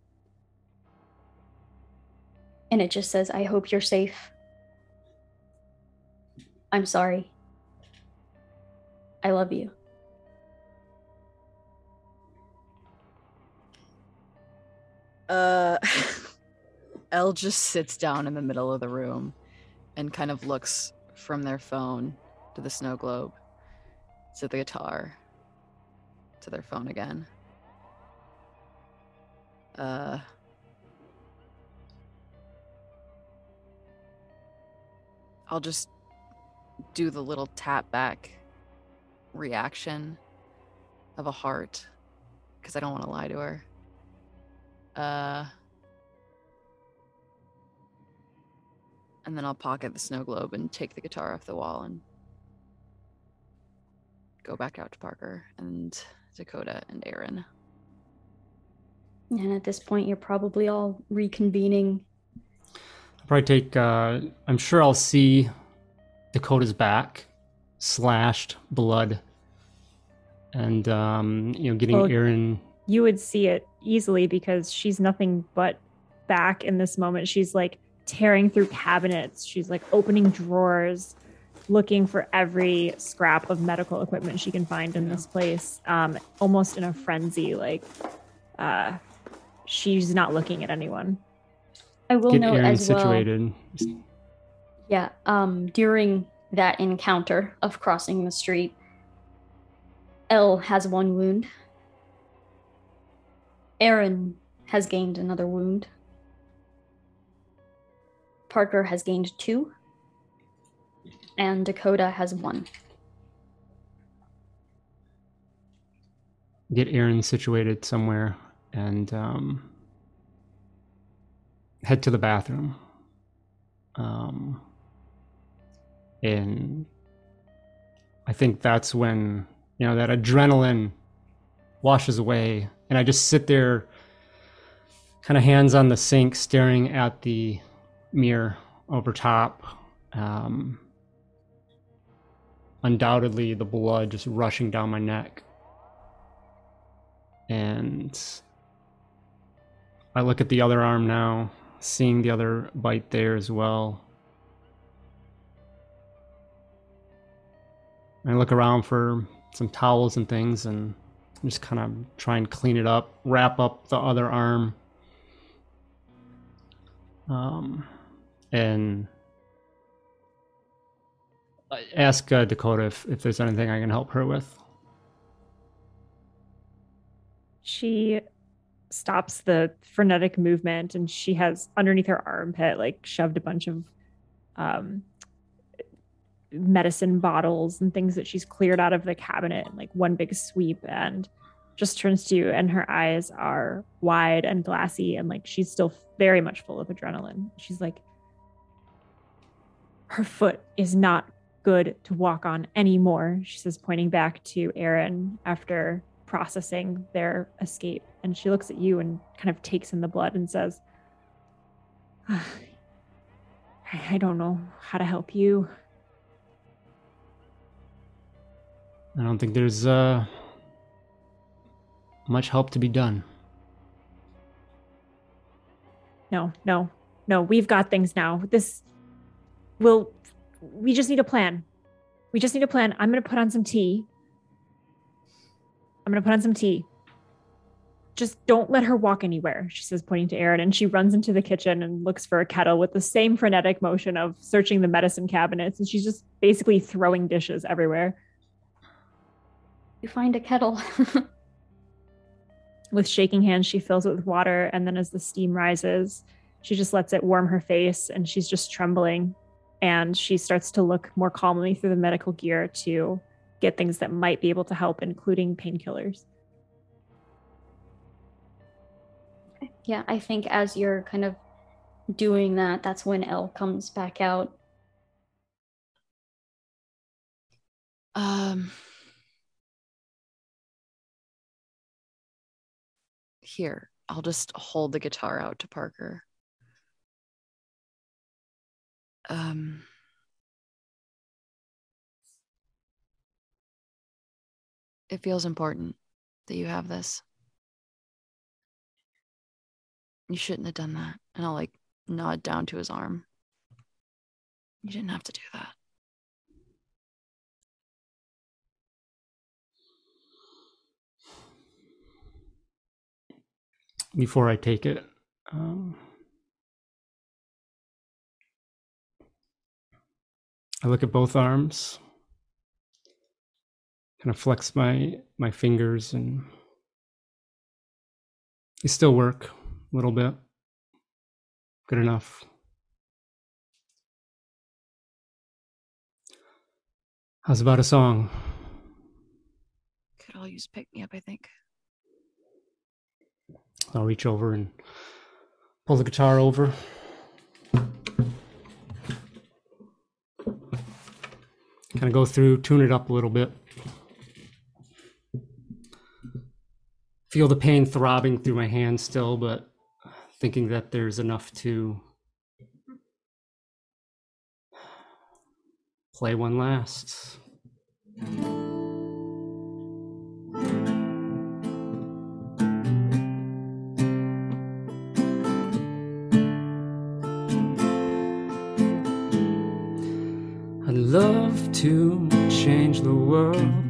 And it just says, I hope you're safe. I'm sorry. I love you. Uh, Elle just sits down in the middle of the room and kind of looks from their phone to the snow globe, to the guitar, to their phone again. Uh, I'll just do the little tap back reaction of a heart because I don't want to lie to her. Uh, and then I'll pocket the snow globe and take the guitar off the wall and go back out to Parker and Dakota and Eryn. And at this point, you're probably all reconvening. I'll probably take. Uh, I'm sure I'll see Dakota's back, slashed, blood, and um, you know, getting Oh. Eryn. You would see it easily because she's nothing but back in this moment. She's like tearing through cabinets. She's like opening drawers, looking for every scrap of medical equipment she can find in this place, um, almost in a frenzy. Like, uh, she's not looking at anyone. I will Get note Eryn as well. Yeah, um, during that encounter of crossing the street, Elle has one wound. Eryn has gained another wound. Parker has gained two. And Dakota has one. get Eryn situated somewhere and um, head to the bathroom. Um, and I think that's when you know that adrenaline washes away, and I just sit there, kind of hands on the sink, staring at the mirror over top. Um, undoubtedly, the blood just rushing down my neck and I look at the other arm now, seeing the other bite there as well. I look around for some towels and things and just kind of try and clean it up, wrap up the other arm. Um, and ask uh, Dakota if, if there's anything I can help her with. She stops the frenetic movement and she has underneath her armpit like shoved a bunch of um medicine bottles and things that she's cleared out of the cabinet in like one big sweep and just turns to you and her eyes are wide and glassy and like she's still very much full of adrenaline. She's like her foot is not good to walk on anymore, she says, pointing back to Eryn after processing their escape. And she looks at you and kind of takes in the blood and says, I don't know how to help you. I don't think there's uh, much help to be done. No, no, no. We've got things now. This will. We just need a plan. We just need a plan. I'm going to put on some tea. I'm going to put on some tea. Just don't let her walk anywhere, she says, pointing to Eryn. And she runs into the kitchen and looks for a kettle with the same frenetic motion of searching the medicine cabinets. And she's just basically throwing dishes everywhere. You find a kettle. with shaking hands, she fills it with water. And then as the steam rises, she just lets it warm her face and she's just trembling. And she starts to look more calmly through the medical gear to get things that might be able to help, including painkillers. yeah, I think as you're kind of doing that, that's when Elle comes back out. Um. Here, I'll just hold the guitar out to Parker. Um. It feels important that you have this. You shouldn't have done that. And I'll like nod down to his arm. You didn't have to do that. Before I take it, um, I look at both arms, kind of flex my my fingers, and they still work a little bit. Good enough. How's about a song? Could all use pick me up, I think. I'll reach over and pull the guitar over. Kind of go through, tune it up a little bit. Feel the pain throbbing through my hand still, but thinking that there's enough to play one last. To change the world,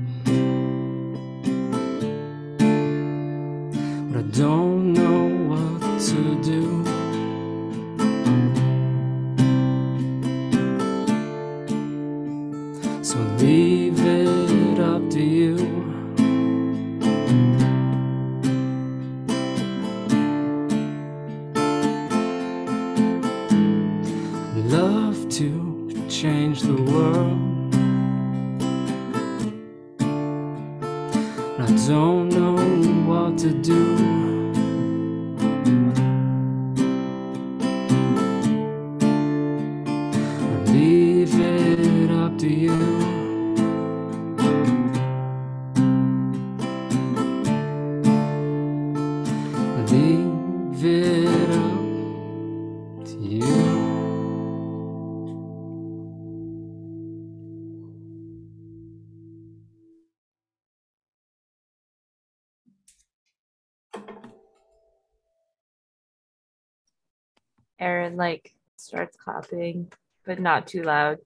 like starts clapping, but not too loud.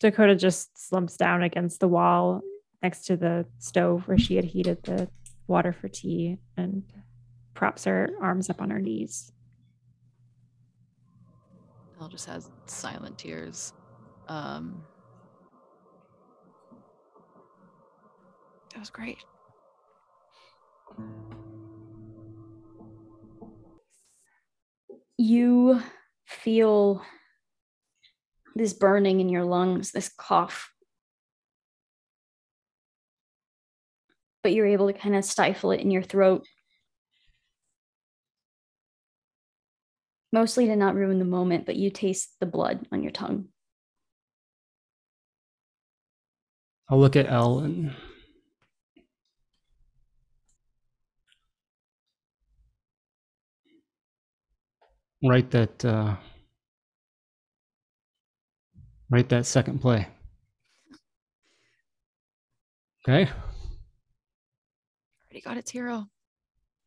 Dakota just slumps down against the wall next to the stove where she had heated the water for tea and props her arms up on her knees. Elle just has silent tears. Um, that was great. You feel this burning in your lungs, this cough. But you're able to kind of stifle it in your throat. Mostly to not ruin the moment, but you taste the blood on your tongue. I'll look at Elle write that uh, write that second play. Okay. Already got its hero.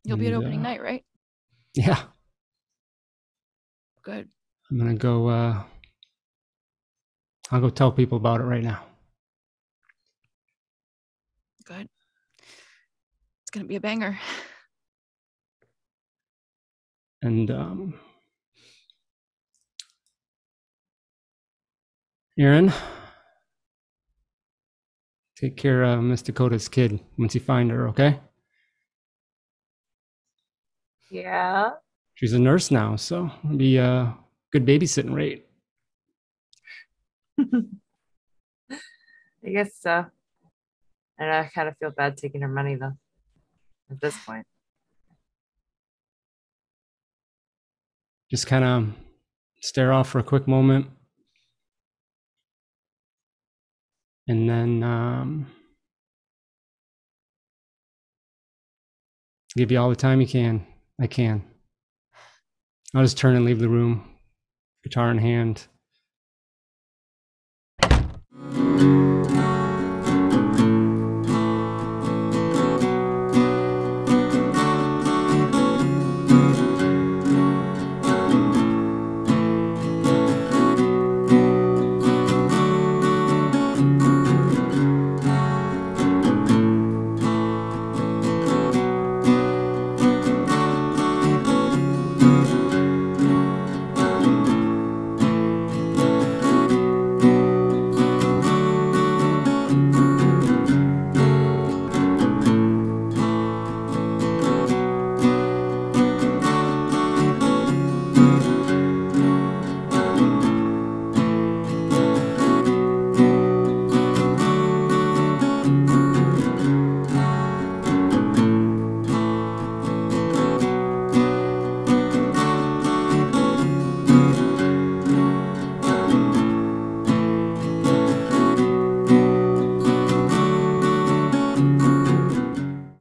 You'll be at opening uh, night, right? Yeah. Good. I'm gonna go uh I'll go tell people about it right now. Good. It's gonna be a banger. And um Eryn, take care of Miss Dakota's kid once you find her, okay? Yeah. She's a nurse now, so it'll be a good babysitting rate. I guess so. And I kind of feel bad taking her money though. At this point. Just kind of stare off for a quick moment. And then um, give you all the time you can. I can. I'll just turn and leave the room, guitar in hand.